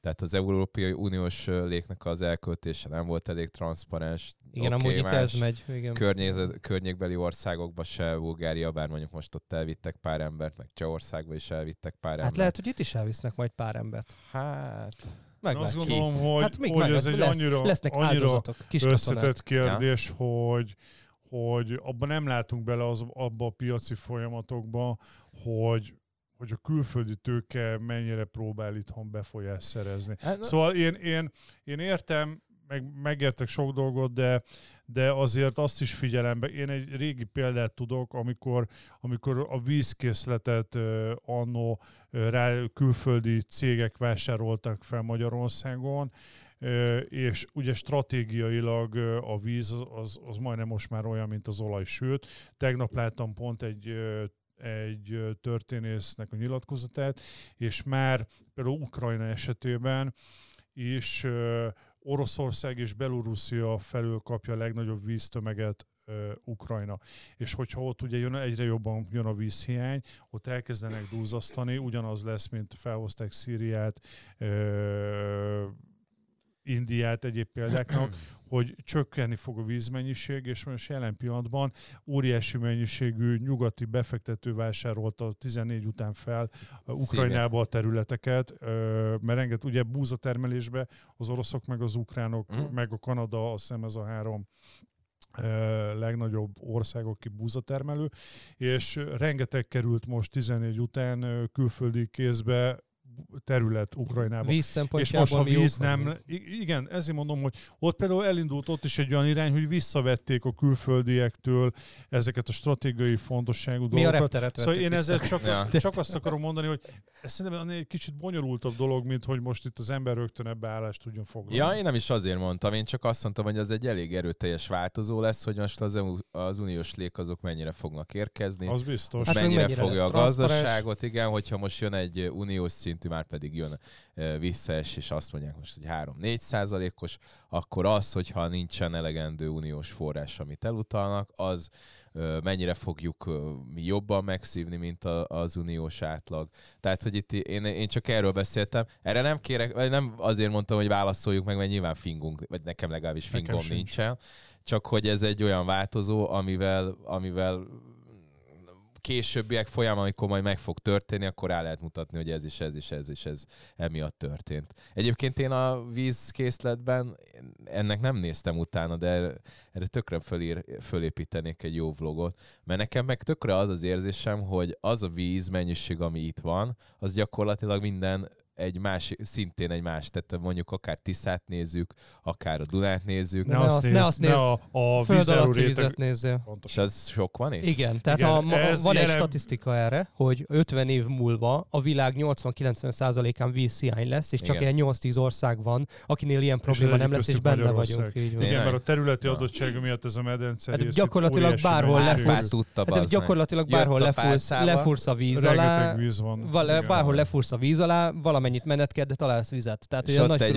Tehát az Európai Uniós léknek az elköltése nem volt elég transzparens. Igen, Oké, amúgy itt ez megy. Igen. Környezet, környékbeli országokba se, Bulgária, bár mondjuk most ott elvittek pár embert, meg Csehországba is elvittek pár Hát embert. lehet, hogy itt is elvisznek majd pár embert. Hát, Én azt gondolom, hogy, Hát még hogy meg, ez egy lesz, annyira, lesznek annyira áldozatok, kis katonák. összetett kérdés, hogy, hogy abban nem látunk bele az, abba a piaci folyamatokba, hogy hogy a külföldi tőke mennyire próbál itthon befolyást szerezni. hát, Szóval én, én, én értem, meg, megértek sok dolgot, de, de azért azt is figyelembe. Én egy régi példát tudok, amikor, amikor a vízkészletet uh, annó uh, rá külföldi cégek vásároltak fel Magyarországon, és ugye stratégiailag a víz az, az, majdnem most már olyan, mint az olaj. Sőt, tegnap láttam pont egy egy történésznek a nyilatkozatát, és már például Ukrajna esetében is Oroszország és Belorusszia felül kapja a legnagyobb víztömeget Ukrajna. És hogyha ott ugye jön, egyre jobban jön a vízhiány, ott elkezdenek duzzasztani, ugyanaz lesz, mint felhozták Szíriát, Indiát egyéb példáknak, hogy csökkenni fog a vízmennyiség, és most jelen pillanatban óriási mennyiségű nyugati befektető vásárolta a 14 után fel Ukrajnába a területeket, mert renget, ugye búzatermelésbe az oroszok, meg az ukránok, Mhm. meg a Kanada, azt hiszem ez a három legnagyobb ország, aki búzatermelő, és rengeteg került most 14 után külföldi kézbe terület Ukrajnába. Víz És most, ha mi jók víz nem... Igen, ezért mondom, hogy ott például elindult ott is egy olyan irány, hogy visszavették a külföldiektől ezeket a stratégiai fontosságú Mi a dolgokat. repteret Szóval én ezzel vissza. csak, Ja. csak azt akarom mondani, hogy ez szerintem egy kicsit bonyolultabb dolog, mint hogy most itt az ember rögtön ebbe állást tudjon foglalni. Ja, én nem is azért mondtam, én csak azt mondtam, hogy az egy elég erőteljes változó lesz, hogy most az, EU az uniós lék azok mennyire fognak érkezni. Az biztos. Hát mennyire, mennyire fogja a gazdaságot, igen, hogyha most jön egy uniós szintű, már pedig jön visszaes, és azt mondják most, hogy 3-4 százalékos, akkor az, hogyha nincsen elegendő uniós forrás, amit elutalnak, az mennyire fogjuk mi jobban megszívni, mint az uniós átlag. Tehát, hogy itt én, én csak erről beszéltem. Erre nem kérek, vagy nem azért mondtam, hogy válaszoljuk meg, mert nyilván fingunk, vagy nekem legalábbis Nekem fingom sincs. nincsen. Csak hogy ez egy olyan változó, amivel, amivel későbbiek folyamán, amikor majd meg fog történni, akkor rá lehet mutatni, hogy ez is, ez is, ez is, ez emiatt történt. Egyébként én a vízkészletben ennek nem néztem utána, de erre, tökre fölír, fölépítenék egy jó vlogot, mert nekem meg tökre az az érzésem, hogy az a víz mennyiség, ami itt van, az gyakorlatilag minden egy más, szintén egy más, tehát mondjuk akár Tiszát nézzük, akár a Dunát nézzük, Ne azt- ne azt ne nézd. a, a Föld alatti réteg. vizet nézzél. és az sok van itt? Igen, tehát Igen, a, ma, ez van egy jelen- statisztika erre, hogy 50 év múlva a világ 80-90%-án vízhiány lesz, és csak Igen. ilyen 8-10 ország van, akinél ilyen probléma nem lesz, és benne vagyunk. Így van. Igen, mert a területi Na. adottsága miatt ez a medence Hát gyakorlatilag bárhol lefúrsz. Hát gyakorlatilag bárhol a lefúrsz, lefúrsz a víz alá, víz van. bárhol lefúrsz a víz alá, valamennyit menet kell, de találsz vizet. Tehát És olyan ott nagy egy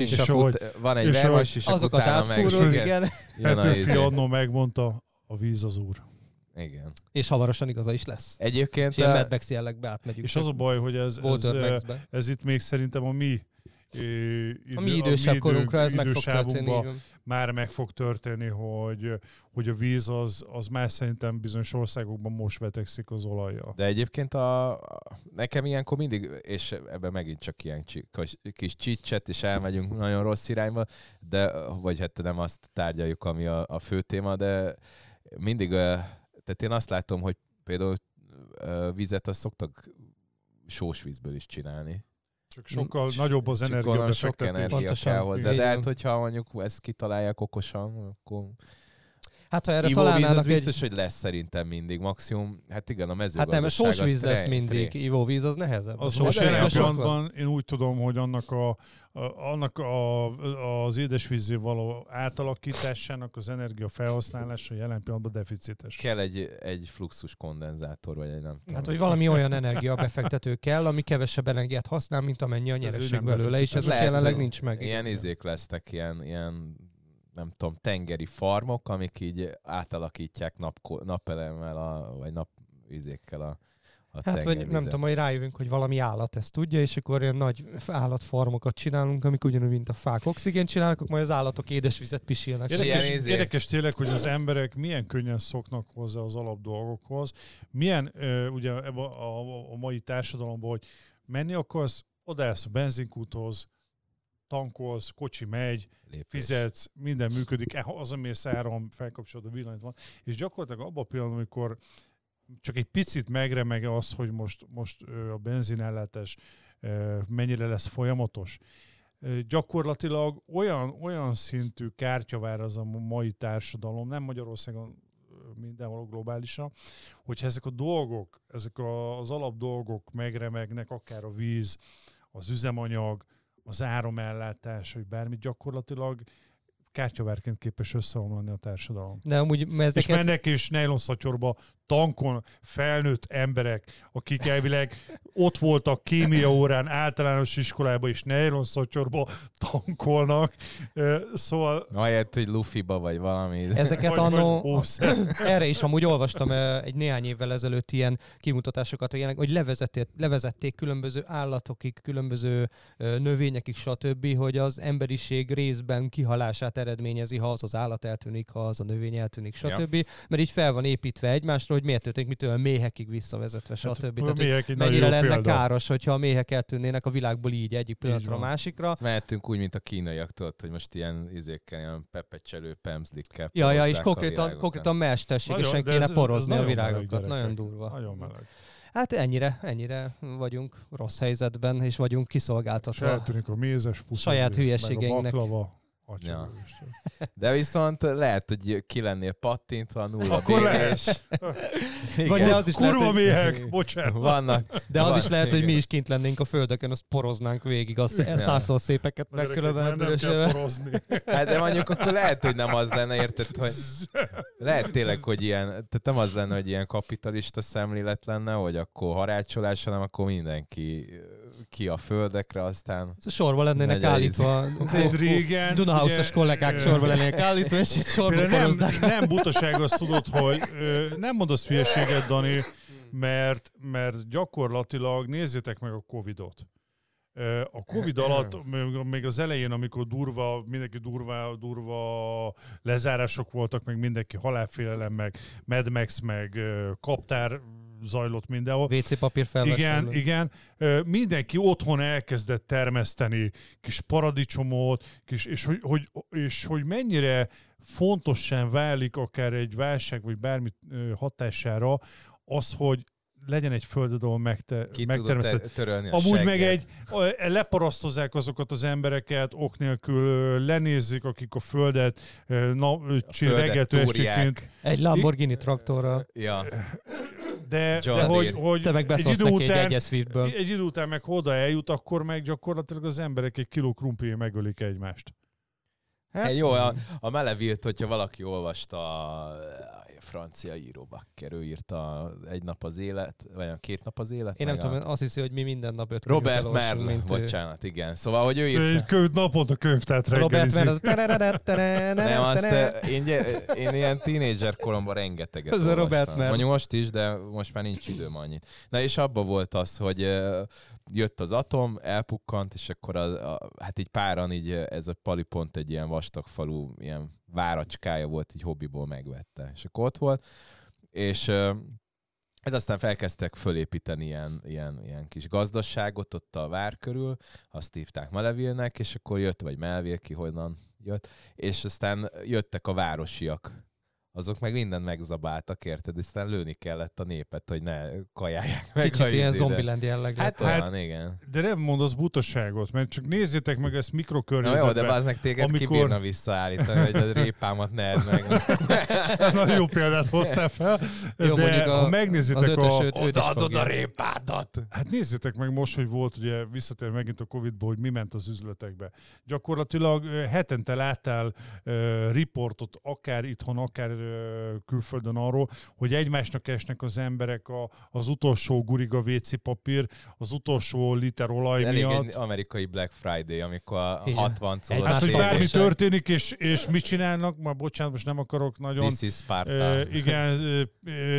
is, És ahogy- ut- van egy és is, akkor Azokat átfúrod, igen. a Petőfi annó megmondta, a víz az úr. Igen. És hamarosan igaza is lesz. Egyébként És ilyen eh, Mad Max jellegbe átmegyünk. És az a baj, hogy ez, ez, ez itt még szerintem a mi idő- A mi idősebb idő- korunkra ez meg fog történni. már meg fog történni, hogy, hogy a víz az, az már szerintem bizonyos országokban most vetekszik az olajjal. De egyébként a, a- nekem ilyenkor mindig, és ebben megint csak ilyen kis, csicset, és elmegyünk nagyon rossz irányba, de, vagy hát nem azt tárgyaljuk, ami a, a fő téma, de mindig, tehát én azt látom, hogy például vizet azt szoktak sós vízből is csinálni. Csak sokkal nagyobb az onnan sok energia kell hozzá. De hát, hogyha mondjuk ezt kitalálják okosan, akkor Hát ha erre Ivóvíz az találnának egy... biztos, hogy lesz szerintem mindig. Maximum, hát igen, a Hát mezőgazdaság. nem, sósvíz az lesz tre- mindig, ivóvíz az nehezebb. Az A most jelen pillanatban én úgy tudom, hogy annak, a, a, annak a, az édesvízé való átalakításának az energia felhasználása jelen pillanatban deficites. Kell egy, egy fluxus kondenzátor, vagy egy nem tudom. Hát, hogy valami olyan energia befektető kell, ami kevesebb energiát használ, mint amennyi a nyereség belőle, és ez most Lehet, jelenleg nincs meg. Ilyen izék lesznek, ilyen, ilyen nem tudom, tengeri farmok, amik így átalakítják napko- napelemmel, a, vagy nap izékkel a, a Hát vagy nem tudom, majd rájövünk, hogy valami állat ezt tudja, és akkor ilyen nagy állatfarmokat csinálunk, amik ugyanúgy, mint a fák oxigént csinálnak, akkor majd az állatok édesvizet pisilnek. Ilyen Érdekes, izé- érdekes tényleg, hogy az emberek milyen könnyen szoknak hozzá az alap dolgokhoz. Milyen, ugye a, a, a mai társadalomban, hogy menni akarsz, odaállsz a benzinkúthoz, tankolsz, kocsi megy, Lépés. fizetsz, minden működik, eh, az, amész áram, felkapcsolod a villanyt van, és gyakorlatilag abban a pillanatban, amikor csak egy picit megremeg az, hogy most, most a benzinellátás mennyire lesz folyamatos, gyakorlatilag olyan, olyan szintű kártyavár az a mai társadalom, nem Magyarországon mindenhol globálisan, hogyha ezek a dolgok, ezek a, az alap dolgok megremegnek, akár a víz, az üzemanyag, az áramellátás, vagy bármi gyakorlatilag kártyavárként képes összeomlani a társadalom. De amúgy mert És ezeket... mennek és nejlonszatyorba tankon felnőtt emberek, akik elvileg ott voltak kémia órán általános iskolában, és nejlonszatyorba tankolnak. Ö, Szóval... Ahelyett, hogy Luffy-ba vagy valami. Ezeket vagy- vagy annó, erre is amúgy olvastam egy néhány évvel ezelőtt ilyen kimutatásokat, ilyenek, hogy levezették, levezették különböző állatokig, különböző növényekig, stb., hogy az emberiség részben kihalását eredményezi, ha az az állat eltűnik, ha az a növény eltűnik, Ja. stb. Mert így fel van építve egymásra, hogy miért történik, mitől a méhekig visszavezetve, stb. Hát, Tehát, a hogy mennyire lenne példa. káros, hogyha a méhek eltűnnének a világból így egyik pillanatra a másikra. Mehetünk úgy, mint a kínaiak, tudod, hogy most ilyen izékkel, ilyen pepecselő pemzlikkel Ja, ja, és konkrétan, konkrétan mesterségesen kéne ez- ez- ez porozni a virágokat. Nagyon durva. Nagyon meleg. Hát ennyire, ennyire vagyunk rossz helyzetben, és vagyunk És kiszolgáltatva. eltűnik a mézes puszadé, Saját meg hülyeségeinknek. a baklava. Ja. De viszont lehet, hogy ki lennél pattintva, nulla Akkor bérés. Vagy Igen. de az is lehet, Kurva hogy, méhek, bocsánat. Vannak. de az is van- lehet, hogy mi igen. is kint lennénk a földeken, azt poroznánk végig, azt Ja. százszor szépeket A már nem kell porozni. Hát de mondjuk akkor lehet, hogy nem az lenne, érted, hogy lehet tényleg, hogy ilyen, tehát nem az lenne, hogy ilyen kapitalista szemlélet lenne, hogy akkor harácsolás, hanem akkor mindenki ki a földekre, aztán Sorba lennének a állítva. Régen... Ugye, kollégák ö, sorba lennének állítva, és itt sorba nem, nem butaság azt tudod, hogy ö, nem mondasz hülyeséget, Dani, mert, mert gyakorlatilag nézzétek meg a Covidot. A Covid alatt, még- az elején, amikor durva, mindenki durva, durva lezárások voltak, meg mindenki halálfélelem, meg Mad Max, meg kaptár zajlott mindenhol. WC papír Igen, felvásárló. igen. Ö, Mindenki otthon elkezdett termeszteni kis paradicsomot, kis, és, hogy, hogy, és hogy mennyire fontosan válik akár egy válság, vagy bármi hatására az, hogy legyen egy földed, ahol megte, megtermesztett. te- törölni a Amúgy meg segget. egy, ö, leparasztozzák azokat az embereket, ok nélkül lenézik, akik a földet na, ö, csin- földet reggeltől túrják. estéként. Egy Lamborghini traktorral. Ja, De, John de hogy, hogy Te meg egy idő egy után, egyes Swiftből. egy idő után meg oda eljut, akkor meg gyakorlatilag az emberek egy kiló krumpli megölik egymást. Hát, Egy jó, a, a melevilt, hogyha valaki olvasta a francia író Bakker, ő írta egy nap az élet, vagy a két nap az élet. Én nem a- tudom, azt hiszi, hogy mi minden nap öt Robert Merle, mint ő. bocsánat, igen. Szóval, hogy ő Egy írta. könyv, naponta könyvtát Robert. Merle, az... Nem, azt én, én ilyen tínédzser koromban rengeteget Ez a. Robert Merle. Mondjuk most is, de most már nincs időm annyit. Na és abban volt az, hogy jött az atom, elpukkant, és akkor a, a, hát így páran így ez a Pali pont egy ilyen vastag falu, ilyen váracskája volt, így hobbiból megvette. És akkor ott volt, és ez aztán felkezdtek fölépíteni ilyen, ilyen, ilyen kis gazdaságot ott a vár körül, azt hívták Malevilnek, és akkor jött, vagy Melville, ki honnan jött, és aztán jöttek a városiak azok meg mindent megzabáltak, érted? Aztán lőni kellett a népet, hogy ne kajálják meg Kicsit a ilyen izédet. Zombieland jelleg. Hát, olyan, Hát- igen. De nem mondasz butaságot, mert csak nézzétek meg ezt Na jó, mikrokörnyezetben. de bazd téged amikor- ki bírna visszaállítani, hogy a répámat ne edd meg. Nagyon jó példát hoztál fel, Jó, de a- ha az megnézitek a... ötösöt őt is Odaadod a répádat! Hát nézzétek meg most, hogy volt, ugye visszatér megint a Covid-ból, hogy mi ment az üzletekbe. Gyakorlatilag hetente láttál uh, riportot, akár itthon, akár külföldön arról, hogy egymásnak esnek az emberek a, az utolsó guriga WC papír, az utolsó liter olaj Elég miatt. egy amerikai Black Friday, amikor a Igen. 60 Egymás colos Hát, hogy Más bármi történik, és, és mit csinálnak, már bocsánat, most nem akarok nagyon... This is Sparta. Igen,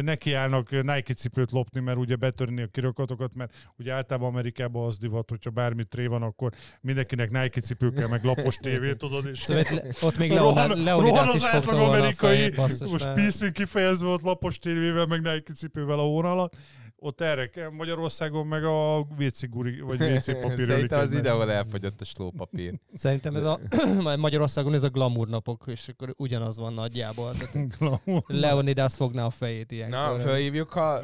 nekiállnak Nike cipőt lopni, mert ugye betörni a kirakatokat, mert ugye általában Amerikában az divat, hogyha bármi tré van, akkor mindenkinek Nike cipő kell, meg lapos tévé, tudod, és Szóval ott- ott még rohan, Leonid- rohan Leonidas az is fogta a amerikai, basszus, most már. PC kifejezve ott lapos tévével, meg Nike cipővel a hón alatt, ott erre kell, Magyarországon meg a WC guri, vagy WC papír Szerintem az ölik ide, ahol elfogyott a slópapír. Szerintem ez a Magyarországon ez a glamour napok, és akkor ugyanaz van nagyjából. Leonidas fogná a fejét ilyenkor. Na, felhívjuk a,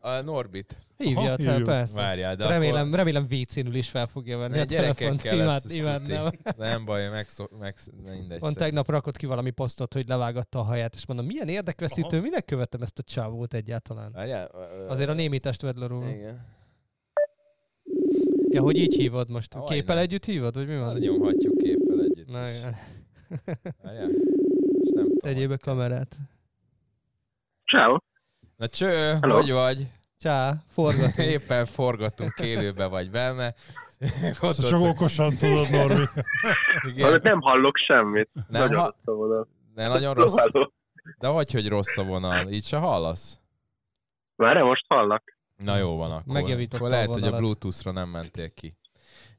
a Norbit. Hívja, Aha, hát persze. Várjál, de remélem, akkor... remélem WC-nül is fel fogja venni a telefont. Imád, imádnám. Nem baj, megszó, megsz... mindegy. Van tegnap rakott ki valami posztot, hogy levágatta a haját, és mondom, milyen érdekveszítő, Aha. minek követem ezt a csávót egyáltalán? Várjál, Azért a némítest vedd le róla. Igen. Ja, hogy így hívod most? Ahogy Képpel nem. együtt hívod, vagy mi van? Nyomhatjuk képpel együtt. Na, igen. Várjál. Nem tudom, Tegyél be kamerát. Ciao. Na cső, Hello. hogy vagy? Csá, forgatunk. Éppen forgatunk, élőbe vagy benne. Ott, Ezt csak ott, okosan tudod, Norbi. igen. Nem hallok semmit. Nem, Nagyon ha... rossz a vonal. De nagyon rossz. De hogy, hogy rossz a vonal? Így se hallasz? Várj, most hallak. Na jó van akkor. Megjavította akkor a lehet, hogy a. Bluetooth-ra nem mentél ki.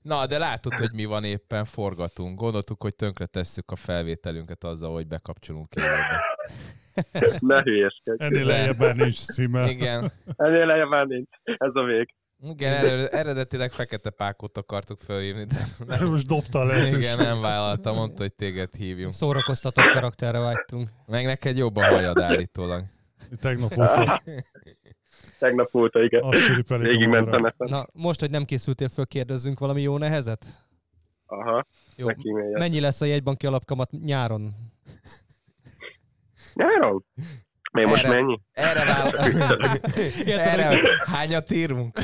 Na, de látod, hogy mi van éppen, forgatunk. Gondoltuk, hogy tönkre tesszük a felvételünket azzal, hogy bekapcsolunk élőbe. Ne hülyeskedj. Ennél lejjebb már nincs címe. Igen. Ennél lejjebb már nincs. Ez a vég. Igen, elő, eredetileg fekete pákot akartuk felhívni, de nem, Most dobta a igen, nem vállalta, mondta, hogy téged hívjunk. Szórakoztatott karakterre vágytunk. Meg neked jobb a hajad állítólag. Tegnap óta. Tegnap óta, igen. Madarak. ezen. Na, most, hogy nem készültél föl, kérdezzünk valami jó nehezet? Aha, Jó. Mennyi lesz a jegybanki alapkamat nyáron? Nyáron? Még most mennyi? Erre. Érted, Erre hányat írunk?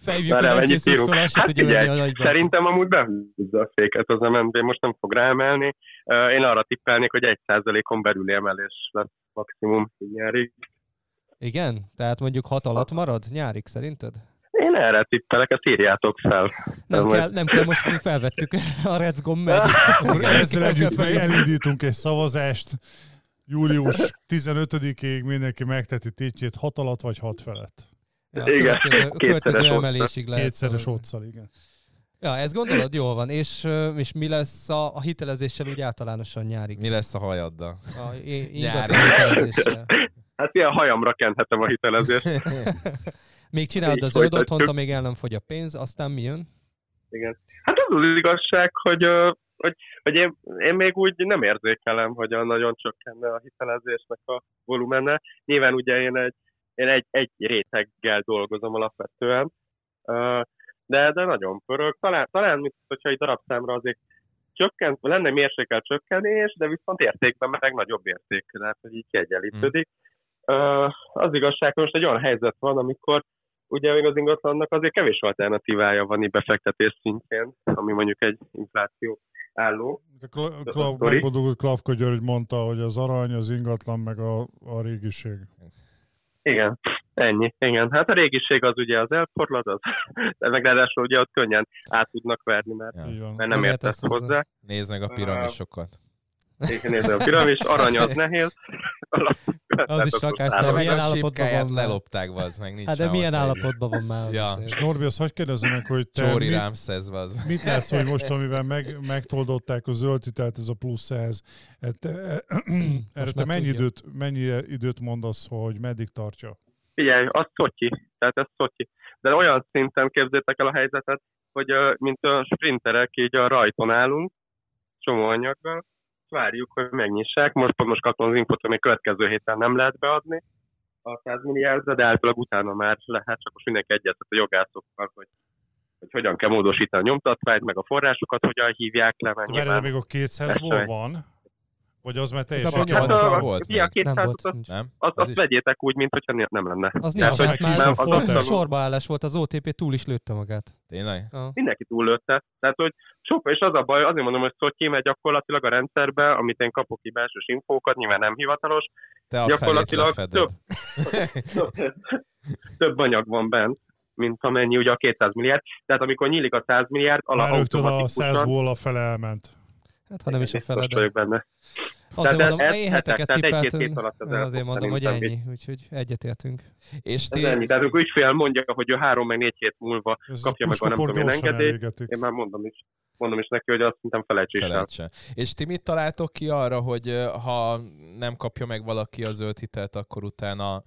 Fejvjük, hogy nem készült se Hát tudja venni a figyelj, nagyban. szerintem amúgy behúzza a féket az MNB, most nem fog ráemelni. Én arra tippelnék, hogy egy százalékon belüli emelés lesz maximum nyárig. Igen? Tehát mondjuk hat alatt marad nyárig szerinted? Én erre tippelek, ezt írjátok fel. Nem kell, nem kell, most felvettük a Recgom megy. Akkor ezzel együtt fel- elindítunk egy szavazást. Július 15-ig mindenki megteti tétjét 6 alatt vagy 6 felett. Ja, Igen, következő, kétszeres következő emelésig lehet. Kétszeres otszal, igen. Ja, ezt gondolod? Jól van. És, és mi lesz a, a hitelezéssel úgy általánosan nyárig? Mi lesz a hajaddal? A i- Nyári. ingatlan hitelezéssel. Hát ilyen hajamra kenthetem a hitelezést. Még csinálod Így a zöld otthont, amíg el nem fogy a pénz, aztán mi jön? Igen. Hát az az igazság, hogy, ö, hogy, hogy én, én még úgy nem érzékelem, hogy a nagyon csökkenne a hitelezésnek a volumene. Nyilván ugye én egy, én egy, egy réteggel dolgozom alapvetően, de, de nagyon pörög. Talán, talán mint hogyha egy darabszámra azért csökkent, lenne mérsékelt csökkenés, de viszont értékben meg nagyobb érték, tehát hogy így kiegyenlítődik. Ö, Az igazság, hogy most egy olyan helyzet van, amikor ugye még az ingatlannak azért kevés alternatívája van így befektetés szintjén, ami mondjuk egy infláció álló. A Kla- Kla- Sorry? megboldogult Klavka György mondta, hogy az arany, az ingatlan, meg a, a régiség. Igen, ennyi. Igen, hát a régiség az ugye az elforlad, az, de meg ráadásul ugye ott könnyen át tudnak verni, mert, Ja. Mert nem értesz hozzá. Nézd meg a piramisokat. Igen, nézd a piramis, arany az nehéz. Az is meg milyen állapotban van lelopták, az meg nincs Hát de milyen állapotban van már? Ja. És? Norbi, azt hagyd kérdezzem meg, hogy te Csóri mit, Rámszez az. mit látsz, hogy most, amivel meg, megtoldották a zöld hitelt, ez a plusz 100, erre te, erre te mennyi időt, mennyi időt mondasz, hogy meddig tartja? Figyelj, az szotyi, tehát ez szotyi. De olyan szinten képzétek el a helyzetet, hogy mint a sprinterek így a rajton állunk, csomó anyaggal, várjuk, hogy megnyissák. Most pont most kaptam az infot, még következő héten nem lehet beadni a 100 milliárdra, de általában utána már lehet, csak most mindenki egyeztet a jogászokkal, hogy hogy hogyan kell módosítani a nyomtatványt, meg a forrásokat hogyan hívják le. De még a 200-ból van? Vagy az már Hát teljesen... Hát 80 a, volt mi a még. 200 Nem volt. azt, nincs. Nem? azt, Az azt vegyétek úgy, mint hogyha nem lenne. Az Tehát, nincs, hogy az már már kis sorba, fotel. sorbaállás volt, az OTP túl is lőtte magát. Tényleg? Ja. mindenki túllőtte. Tehát, hogy sok, és az a baj, azért mondom, hogy Szotyi megy gyakorlatilag a rendszerbe, amit én kapok ki belsős infókat, nyilván nem hivatalos, Te a Gyakorlatilag lefeded. több anyag van bent, mint amennyi ugye a 200 milliárd. Tehát amikor nyílik a 100 milliárd, ala Már rögtön a automatikusan 100-ból a fele elment. Hát ha nem is a fele, de vagyok benne. azért Tehát mondom, ez én hetek, heteket tehát egy-két hét tippeltünk, alatt ez el azért mondom, hogy ennyi, úgyhogy egyetértünk. És Ez ti, ennyi. Tehát amikor ügyfél mondja, hogy ő három meg négy hét múlva Ez kapja meg a nem tudom én engedélyt, én már mondom is, mondom is neki, hogy azt szerintem felejts is el. Felejtse. És ti mit találtok ki arra, hogy ha nem kapja meg valaki a zöld hitelt, akkor utána,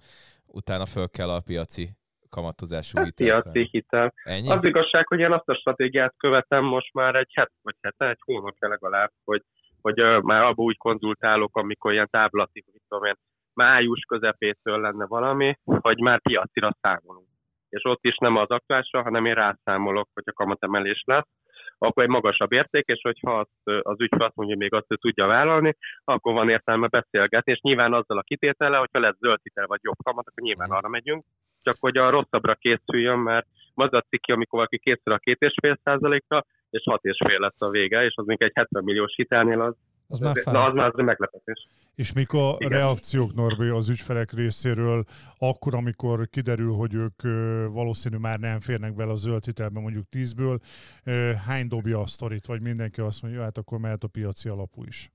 utána föl kell a piaci kamatozású Hát hitelt hitel. Ennyi? Az igazság, hogy én azt a stratégiát követem most már egy het, vagy hete, egy hónapja legalább, hogy, hogy uh, már abba úgy konzultálok, amikor ilyen táblati, mit tudom én, május közepétől lenne valami, hogy már piacira számolunk. És ott is nem az aktuálsra, hanem én rászámolok, hogy a kamatemelés lesz, akkor egy magasabb érték, és hogyha azt, az ügyfél azt mondja, még azt ő tudja vállalni, akkor van értelme beszélgetni, és nyilván azzal a kitétele, hogyha lesz zöld hitel vagy jobb kamat, akkor nyilván arra megyünk, csak hogy a rosszabbra készüljön, mert az a ciki, amikor valaki készül a két és fél százalékra, és hat és fél lesz a vége, és az még egy 70 milliós hitelnél az, Az már na, fel. az már az egy meglepetés. És mik a Igen. reakciók, Norbi, az ügyfelek részéről, akkor, amikor kiderül, hogy ők valószínű már nem férnek bele a zöld hitelbe, mondjuk 10-ből, ö, hány dobja a sztorit, vagy mindenki azt mondja, hát akkor mehet a piaci alapú is.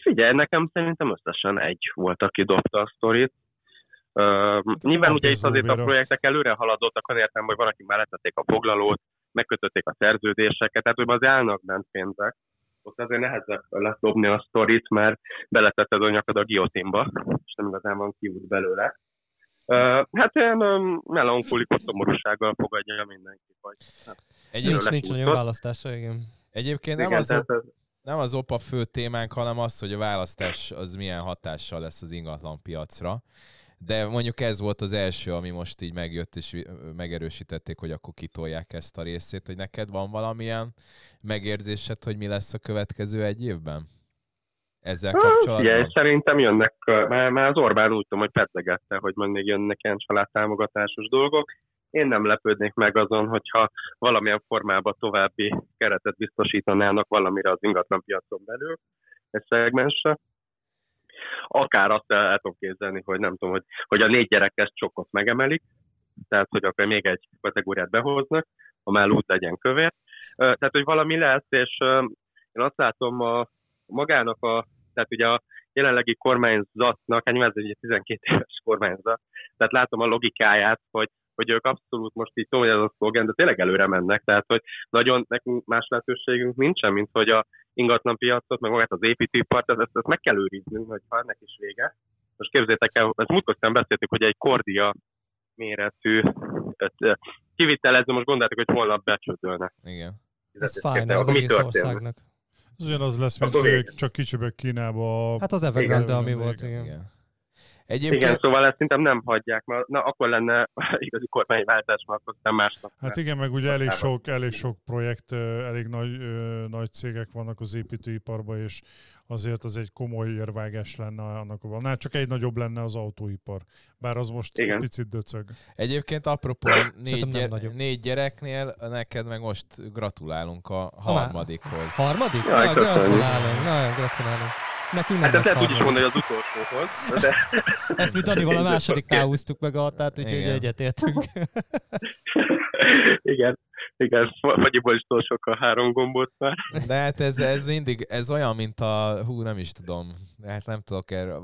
Figyelj, nekem szerintem összesen egy volt, aki dobta a sztorit. Uh, nyilván van ugye itt azért a projektek előre haladottak, olyan értem, hogy van, akik már letették a foglalót, megkötötték a szerződéseket, tehát hogy az állnak bent pénzek. Ott azért nehezebb dobni a sztorit, mert beletetted a nyakad a guillotínba, és nem igazán van kiút belőle. Uh, hát ilyen um, melankolikus szomorúsággal fogadja mindenki, hogy Egyéb, Nincs, Erről nincs nagyon választása, igen. egyébként nem igen, az, tehát ez, nem az OPA fő témánk, hanem az, hogy a választás az milyen hatással lesz az ingatlan piacra. De mondjuk ez volt az első, ami most így megjött, és megerősítették, hogy akkor kitolják ezt a részét, hogy neked van valamilyen megérzésed, hogy mi lesz a következő egy évben? Ezzel Hát, kapcsolatban? Ugye, szerintem jönnek, már, már az Orbán úgy tudom, hogy pedzegette, hogy majd még jönnek ilyen családtámogatásos dolgok. Én nem lepődnék meg azon, hogyha valamilyen formában további keretet biztosítanának valamire az ingatlan piacon belül, egy szegmensre. Akár azt el, el tudom képzelni, hogy nem tudom, hogy, hogy a négy gyerekes csokot megemelik, tehát hogy akkor még egy kategóriát behoznak, már úgy legyen kövér. Tehát, hogy valami lesz, és én azt látom a, magának a, tehát ugye a jelenlegi kormányzatnak, hát nyilván ez egy 12 éves kormányzat, tehát látom a logikáját, hogy, hogy ők abszolút most így tudom, hogy ez a szlogen, de tényleg előre mennek, tehát hogy nagyon nekünk más lehetőségünk nincsen, mint hogy a ingatlan piacot, meg magát az építőipart, ezt, ezt meg kell őriznünk, hogy ha ennek is vége. Most képzétek el, ezt múltkor beszéltük, hogy egy kordia méretű öt- kivitelező, most gondoltuk, hogy holnap becsődölne. Igen. Ez fájna az egész országnak. Ez ugyanaz lesz, mint csak kicsibek Kínába. Hát az Evergrande, ami volt, Igen. igen. Igen. Igen, Egyébként szóval ezt szerintem nem hagyják, mert na, akkor lenne igazi kormányváltás, mert akkor aztán másnap. Hát igen, meg ugye elég sok, elég sok projekt, elég nagy, nagy cégek vannak az építőiparban, és azért az egy komoly érvágás lenne annak a hát csak egy nagyobb lenne az autóipar. Bár az most Igen. picit döcög. Egyébként apropó négy, nem gyere, nagyobb. négy gyereknél, neked meg most gratulálunk a harmadikhoz. Harmadik? Jaj, Na, gratulálunk, nagyon gratulálunk. Nekünk nem Hát ezt lesz lehet úgy is mondani, hogy az utolsóhoz. De... Ezt mi Danival a másodiknál húztuk meg a határt, úgyhogy Igen. egyetértünk. igen, igen, Fagyiból is túl sok a három gombot már. De hát ez, ez mindig, ez olyan, mint a, hú, nem is tudom, hát nem tudok erről,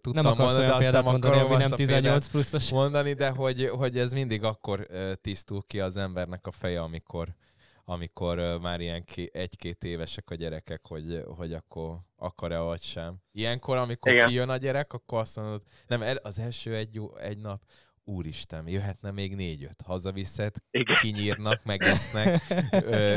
tudtam Nem akarsz mondani, de azt nem mondani, akarom nem a példát 18 pluszos. mondani, de hogy, hogy ez mindig akkor tisztul ki az embernek a feje, amikor, amikor már ilyen ké, egy-két évesek a gyerekek, hogy, hogy akkor akar-e vagy sem. Ilyenkor, amikor Igen. kijön a gyerek, akkor azt mondod, nem, az első egy, jó- egy nap, úristen, jöhetne még négy-öt. Hazaviszed, Igen. kinyírnak, megesznek, ö,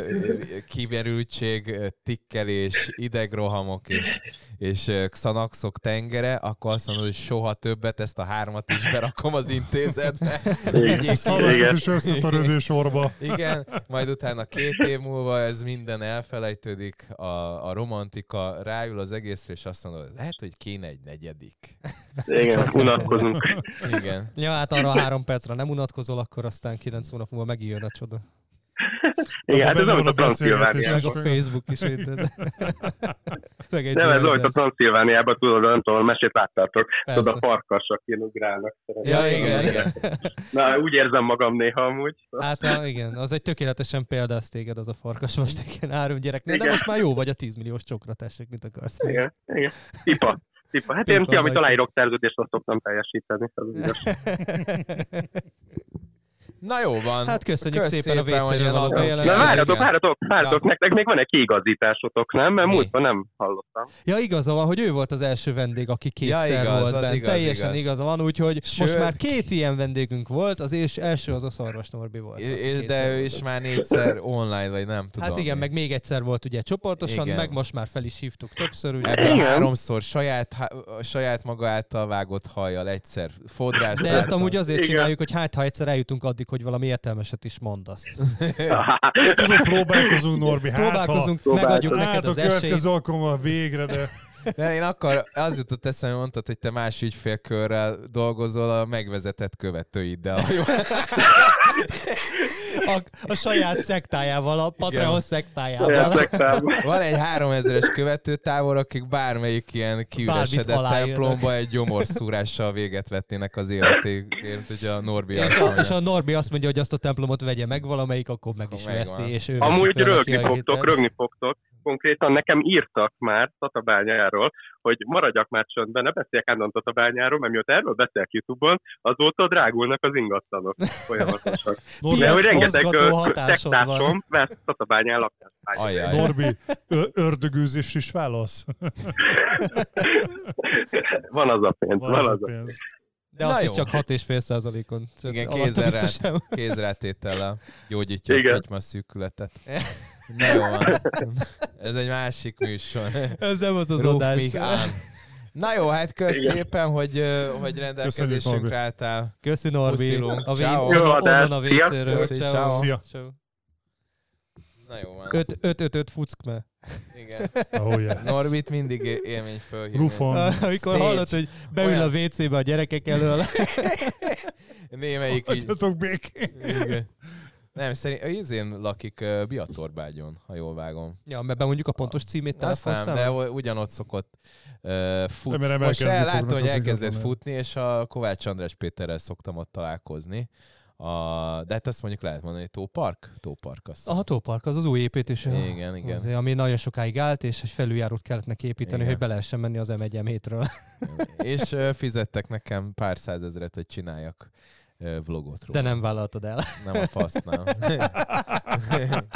kimerültség, tikkelés, idegrohamok és, és xanaxok tengere, akkor azt mondod, hogy soha többet, ezt a hármat is berakom az intézetbe. Igen. is összetörődő sorba. Igen, majd utána két év múlva ez minden elfelejtődik, a, a romantika ráül az egészre, és azt mondod, lehet, hogy kéne egy negyedik. Igen, unatkozunk. Igen. Ja, hát arra a három percre nem unatkozol, akkor aztán kilenc hónap múlva megijön a csoda. Igen, hát ez mint a beszélgetés. Meg Transzilvániában. a Facebook is. Meg egy Nem, ez olyan, mint a. Transzilvániában, tudod, nem tudom, mesét láttátok. Tudod, a farkasok ilyen ugrálnak. Ja, igen. Na, úgy érzem magam néha amúgy. Hát a, igen, az egy tökéletesen példázz téged az a farkas most, igen, három gyereknél, de Igen. most már jó vagy a 10 milliós csokra, tessék, mit akarsz. Igen, igen. Tipa. Tipa. Hát én Tipa, ki, amit aláírok szerződést, azt szoktam teljesíteni. Az. Na jó van. Hát köszönjük Kösz szépen a szépen, WC-ről ilyen való adott- bejelentést. Na várjatok, várjatok, várjatok, nektek még van egy kiigazításotok, nem? Mert Mi? múltban nem hallottam. Ja, igaza van, hogy ő volt az első vendég, aki kétszer Ja, igaz, volt az bent. igaz, Teljesen igaz. igaza van, úgyhogy Sőt- most már két ilyen vendégünk volt, az és első az a Szarvas Norbi volt. kétszer De ő is már négyszer online, vagy nem tudom. Hát igen, meg még egyszer volt ugye csoportosan, Igen. meg most már fel is hívtuk többször. Ugye. Ebből Igen. háromszor saját, há- saját maga által vágott hajjal egyszer fodrász. De ezt amúgy azért csináljuk, hogy hát ha egyszer eljutunk addig, hogy valami értelmeset is mondasz. Tudod, próbálkozunk, Norbi, hát Próbálkozunk, Próbálkozunk. megadjuk ha, neked hát a az esélyt. következő alkalommal végre, de De én akkor az jutott eszembe, mondtad, hogy te más ügyfélkörrel dolgozol a megvezetett követőiddel. A, a saját szektájával, a Patreon szektájával. Értektában. Van egy 3000-es követőtábor, akik bármelyik ilyen kiüresedett templomba egy gyomorszúrással véget vetnének az életéért, hogy a Norbi azt És a, mondja. és a Norbi azt mondja, hogy azt a templomot vegye meg valamelyik, akkor meg is megvan. veszi, és ő Amúgy rögni fogtok, rögni fogtok. Konkrétan nekem írtak már Tatabányáról, hogy maradjak már csöndben, ne beszéljek állandóan Tatabányáról, mert mióta erről beszélek YouTube-on, azóta drágulnak az ingatlanok folyamatosan. Norbi, De hogy rengeteg szektásom vesz Tatabányán lakást. Norbi, ördögűzés is válasz? Van az a pénz, Van van az a az a pénz. De Na azt jó. is csak 6,5 százalékon. Igen, rá. sem. kézrátétellel gyógyítja Igen. a szűkületet. Na jó van. Ez egy másik műsor. Ez nem az az Ruf adás. mich an. Na jó, hát kösz Igen. szépen, hogy, hogy rendelkezésünkre álltál. Köszi Norbi. A Ciao. vég, Jó onnan, a. WC-ről. Ciao. Szia. Na jó van. 5-5-5 fuckme. Igen. Oh, yes. Norbit mindig élmény fölhívni. Rufon. Amikor Szécs. hallod, hogy beül Olyan- a WC-be a gyerekek elől. Némelyik így. Hagyjatok békén. Igen. Nem, szerint izén lakik uh, Biatorbágyon, ha jól vágom. ja, mert bemondjuk a pontos címét Azt nem, de ugyanott szokott uh, futni. Mert Most el, látom, hogy az elkezdett futni, és a Kovács András Péterrel szoktam ott találkozni. A, de hát azt mondjuk lehet mondani, hogy Tópark? Tópark azt A hatópark az az új építése. Igen, igen. Azért, ami nagyon sokáig állt, és egy felüljárót kellett neki építeni, Igen. hogy be lehessen menni az m 1 ről És fizettek nekem pár százezret, hogy csináljak vlogot róla. De nem vállaltad el. Nem a fasz, nem.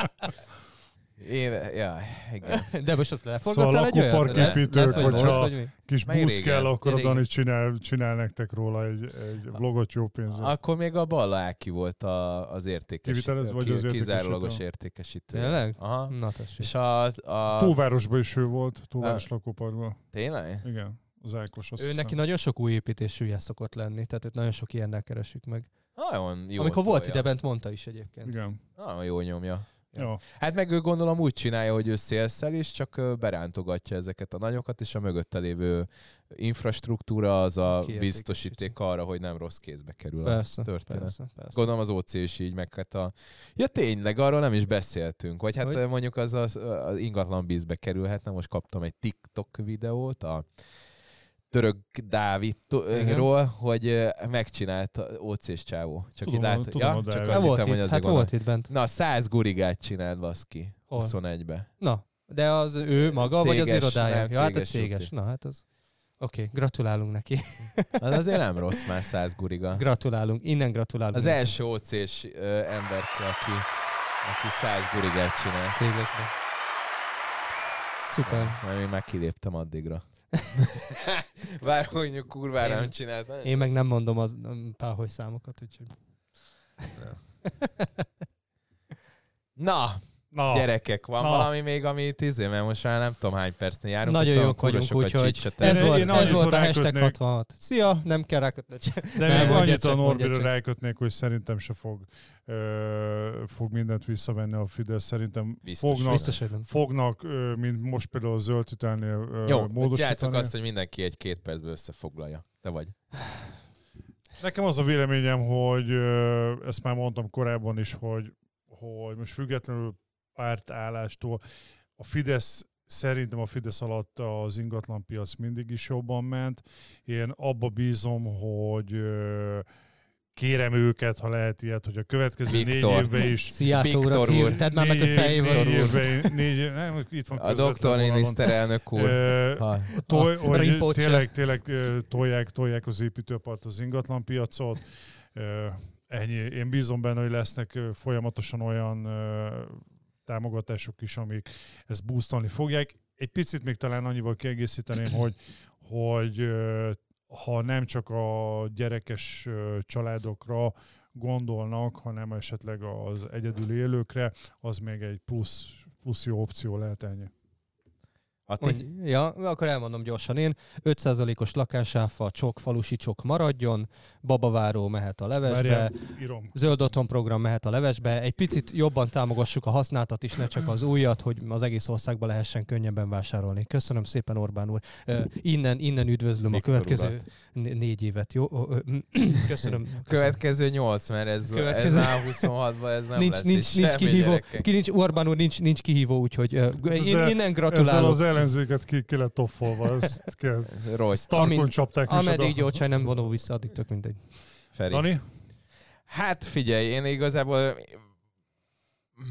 Én, ja, igen. De most azt Szóval lefogadtál egy olyat? vagy hogyha-? Kis Meg busz régen. kell, akkor a Régen. Dani csinál, csinál nektek róla egy, egy vlogot jó pénzzel. Akkor még a Balla Áki volt a, az értékesítő. Kivitelez vagy az Kizárólagos értékesítő? értékesítő. Tényleg? Aha. Na tessék. És a, a... Tóvárosban is ő volt, Tóváros lakóparkban. Tényleg? Igen, az Ákos azt Ő hiszem. neki nagyon sok új építésűje szokott lenni, tehát őt nagyon sok ilyennel keresünk meg. Nagyon jó Amikor volt ide bent, mondta is egyébként. Igen. Nagyon jó nyomja. Ja. Hát meg ő gondolom úgy csinálja, hogy ő szélszel is, csak berántogatja ezeket a nagyokat, és a mögötte lévő infrastruktúra az a Kiértékesíti. biztosíték arra, hogy nem rossz kézbe kerül Persze, a történet. persze, persze. Gondolom az OC is így, meg hát a... Ja tényleg, arról nem is beszéltünk. Vagy hát hogy? mondjuk az, az, az ingatlan bízbe kerülhetne. Most kaptam egy TikTok videót a török Dávidról, hogy ö, megcsinált OC-s csávó. Csak Tudom, így lát... tudom ja, csak azt volt hittem, hogy itt, azért hát gondol- volt itt bent. Na, 100 gurigát csinált baszki. Hol? 21-be. Na, de az ő maga, vagy az Céges, irodája? nem, Ja, hát a céges céges. Na, hát az... Oké, okay, gratulálunk neki. Az azért nem rossz már 100 guriga. Gratulálunk, innen gratulálunk. Az neki. első OC-s ö, ember, aki, aki 100 gurigát csinál. Szégesben. Szuper. Mert én már kiléptem addigra. Bár mondjuk kurvára Én- nem csináltam. Én meg nem mondom az páholy számokat, úgyhogy... Na, Na, gyerekek, van Na. valami még, amit izé, mert most már nem tudom hány percnél járunk. Nagyon jók vagyunk, úgyhogy ez volt, én ez volt a hashtag rákötnék- 66. Szia, nem kell rákötni. De Nem, még annyit a csak. rákötnék, hogy szerintem se fog, ö, fog mindent visszavenni a Fidesz. Szerintem Biztos, fognak, Biztos, fognak, ö, mint most például a zöld titálnél ö, Jó, játszok módosítani. azt, hogy mindenki egy-két percben összefoglalja. Te vagy. Nekem az a véleményem, hogy ö, ezt már mondtam korábban is, hogy, hogy most függetlenül pártállástól a Fidesz Szerintem a Fidesz alatt az ingatlanpiac mindig is jobban ment. Én abba bízom, hogy kérem őket, ha lehet ilyet, hogy a következő Viktor. négy évben is Szijjártó Viktor úr. hív, tedd már meg a négy, fejével. négy évben, négy, nem, itt van A doktor miniszterelnök úr. Ö, Ha, Toj, A hogy tényleg, tényleg tolják, tolják az építőpart az ingatlanpiacot. Ö, Ennyi. Én bízom benne, hogy lesznek folyamatosan olyan támogatások is, amik ezt boostolni fogják. Egy picit még talán annyival kiegészíteném, hogy, hogy ha nem csak a gyerekes családokra gondolnak, hanem esetleg az egyedül élőkre, az még egy plusz, plusz jó opció lehet ennyi. Mondj, ja, akkor elmondom gyorsan én. 5%-os lakásáfa, csok, falusi csok maradjon, babaváró mehet a levesbe, Várjál, zöld otthon program mehet a levesbe. Egy picit jobban támogassuk a használtat is, ne csak az újat, hogy az egész országba lehessen könnyebben vásárolni. Köszönöm szépen Orbán úr. Innen, innen üdvözlöm Viktor a következő urat. né- négy évet. Jó? Ö, Köszönöm. Következő nyolc, mert ez, Következő- ez már 26-ban ez nem nincs, lesz nincs, nincs kihívó, ki nincs, Orbán úr nincs, nincs kihívó, úgyhogy Ezzel- innen Ezzel gratulálok. az ellenzéket ki, ki lett toffolva, ezt kell. Rossz. Tarkon Amint- csapták Ameddig gyorsan nem vonul vissza, addig tök mindegy. Feri. Dani? Hát figyelj, én igazából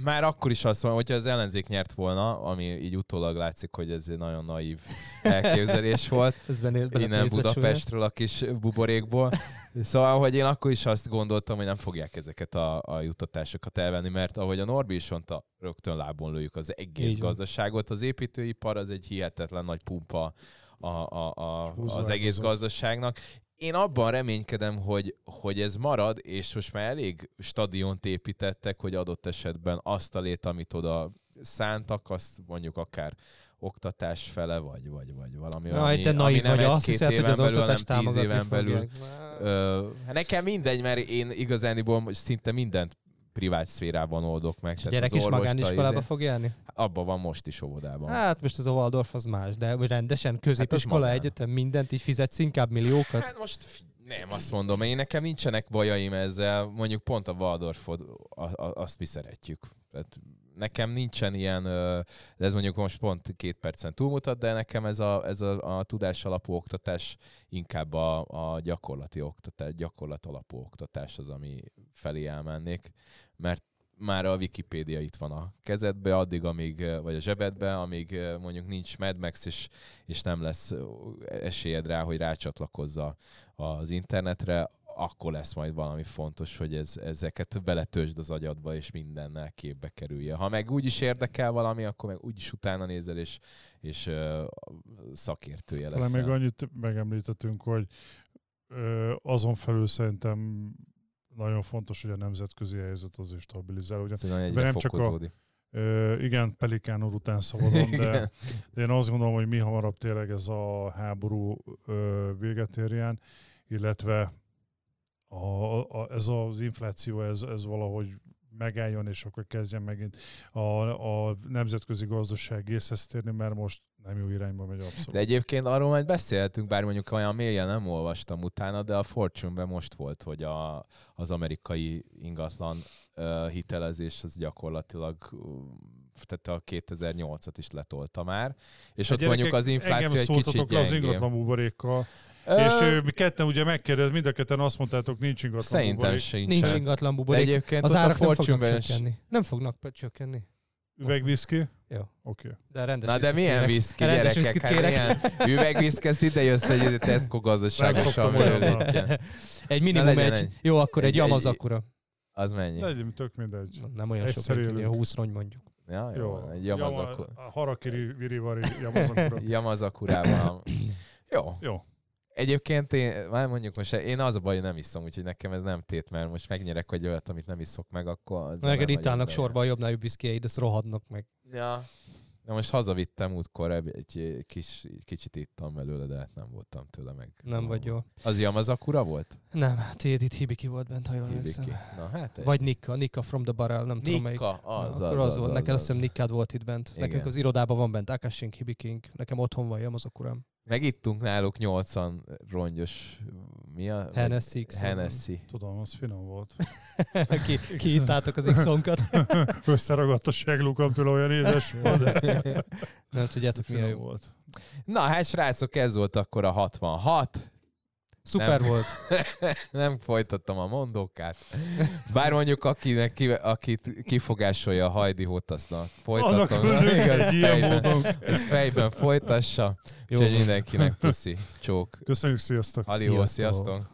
már akkor is azt mondom, hogyha az ellenzék nyert volna, ami így utólag látszik, hogy ez egy nagyon naív elképzelés volt, Ez benél, innen Budapestről a kis buborékból. Szóval, hogy én akkor is azt gondoltam, hogy nem fogják ezeket a, a juttatásokat elvenni, mert ahogy a Norbi is mondta, rögtön lábon lőjük az egész Így gazdaságot. Az építőipar az egy hihetetlen nagy pumpa a, a, a, az egész gazdaságnak. Én abban reménykedem, hogy, hogy ez marad, és most már elég stadiont építettek, hogy adott esetben azt a lét, amit oda szántak, azt mondjuk akár oktatás fele, vagy, vagy, vagy valami Na, ami, te nem vagy, azt hiszed, hogy az belül, hanem oktatást tíz éven belül. Ö, hát nekem mindegy, mert én igazániból szinte mindent privát szférában oldok meg. És a gyerek is magániskolába fog járni? Abban van most is óvodában. Hát most ez a Waldorf az más, de rendesen középiskola, magán. egyetem, mindent így fizetsz inkább milliókat. Hát most nem azt mondom, én nekem nincsenek bajaim ezzel, mondjuk pont a Waldorfot, a, a, azt mi szeretjük. Tehát nekem nincsen ilyen, de ez mondjuk most pont két percen túlmutat, de nekem ez a, ez a, a tudás alapú oktatás inkább a, a gyakorlati oktatás, gyakorlat alapú oktatás az, ami felé elmennék, mert már a Wikipédia itt van a kezedbe, addig, amíg, vagy a zsebedbe, amíg mondjuk nincs Mad Max, és, és nem lesz esélyed rá, hogy rácsatlakozza az internetre, akkor lesz majd valami fontos, hogy ez, ezeket beletöltsd az agyadba, és mindennel képbe kerülje. Ha meg úgy is érdekel valami, akkor meg úgy is utána nézel, és, és uh, szakértője Talán lesz. még annyit megemlítettünk, hogy azon felül szerintem nagyon fontos, hogy a nemzetközi helyzet az is stabilizál. Ugye, de nem csak a- ö, igen, Pelikán úr után szabadon, de, de én azt gondolom, hogy mi hamarabb tényleg ez a háború ö, véget érjen, illetve a, a, ez az infláció, ez, ez valahogy megálljon, és akkor kezdjen megint a, a nemzetközi gazdaság észhez térni, mert most nem jó irányba megy abszolút. De egyébként arról majd beszéltünk, bár mondjuk olyan mélyen nem olvastam utána, de a Fortune-ben most volt, hogy a, az amerikai ingatlan uh, hitelezés az gyakorlatilag uh, tehát a 2008-at is letolta már, és ott Hát mondjuk gyerekek, az infláció egy kicsit le az gyengébb. ingatlan buborékkal, Ö, és ö, mi ketten ugye megkérdez, mind a ketten azt mondtátok, nincs ingatlan Szerintem buborék. sincs. Nincs ingatlan De buborék. egyébként Az a árak nem fognak is... csökkenni. Nem fognak csökkenni. Üvegviszki? Jó. Oké. Okay. De rendes Na de milyen viszki, gyerekek? Hát milyen üvegviszki, ezt ide jössz egy Tesco gazdaságos. Egy minimum egy, egy- jó, akkor egy, egy- jamaz egy- akkora. Az mennyi? Legyen tök mindegy. Nem olyan sok, egy élünk. ilyen 20 rongy mondjuk. Ja, jó, Jó. egy Yamazaku... Yama- Harakiri Virivari Yamazakura. Yamazakurában. jó. Jó. Egyébként én, már mondjuk most én az a baj, hogy nem iszom, úgyhogy nekem ez nem tét, mert most megnyerek egy olyat, amit nem iszok meg, akkor... azzal Neked itt állnak sorba a jobbnál jobb viszkieid, ezt rohadnak meg. Ja. De most hazavittem útkor, egy, egy kis, egy kicsit ittam belőle, de hát nem voltam tőle meg. Nem vagy jó. Az Yamazakura volt? Nem, tiéd itt Hibiki volt bent, ha jól emlékszem. Na hát egy... Vagy Nikka, Nikka from the Barrel, nem tudom melyik. Nikka, az, Na, az, akkor az, az, volt. az, Neked az, azt hiszem Nikkád volt itt bent. Igen. Nekünk az irodában van bent Akashink, Hibikink. Nekem otthon van Yamazakurám. Meg ittunk náluk 80 rongyos, mi a? Hennessy. Hennessy. Tudom, az finom volt. ki, kiittátok az X-onkat. Összeragadt a seglukam olyan édes volt, de nem tudjátok mi a finom jó. volt. Na hát srácok, ez volt akkor a 66. Szuper Nem. volt. nem folytattam a mondókát. Bár mondjuk akinek, ki, akit kifogásolja a Hajdi Hotasznak, Annak folytatom. Igaz, fejben, ez fejben folytassa. Jó Úgyhogy mindenkinek puszi, csók. Köszönjük, sziasztok! Alió, Sziasztok. sziasztok!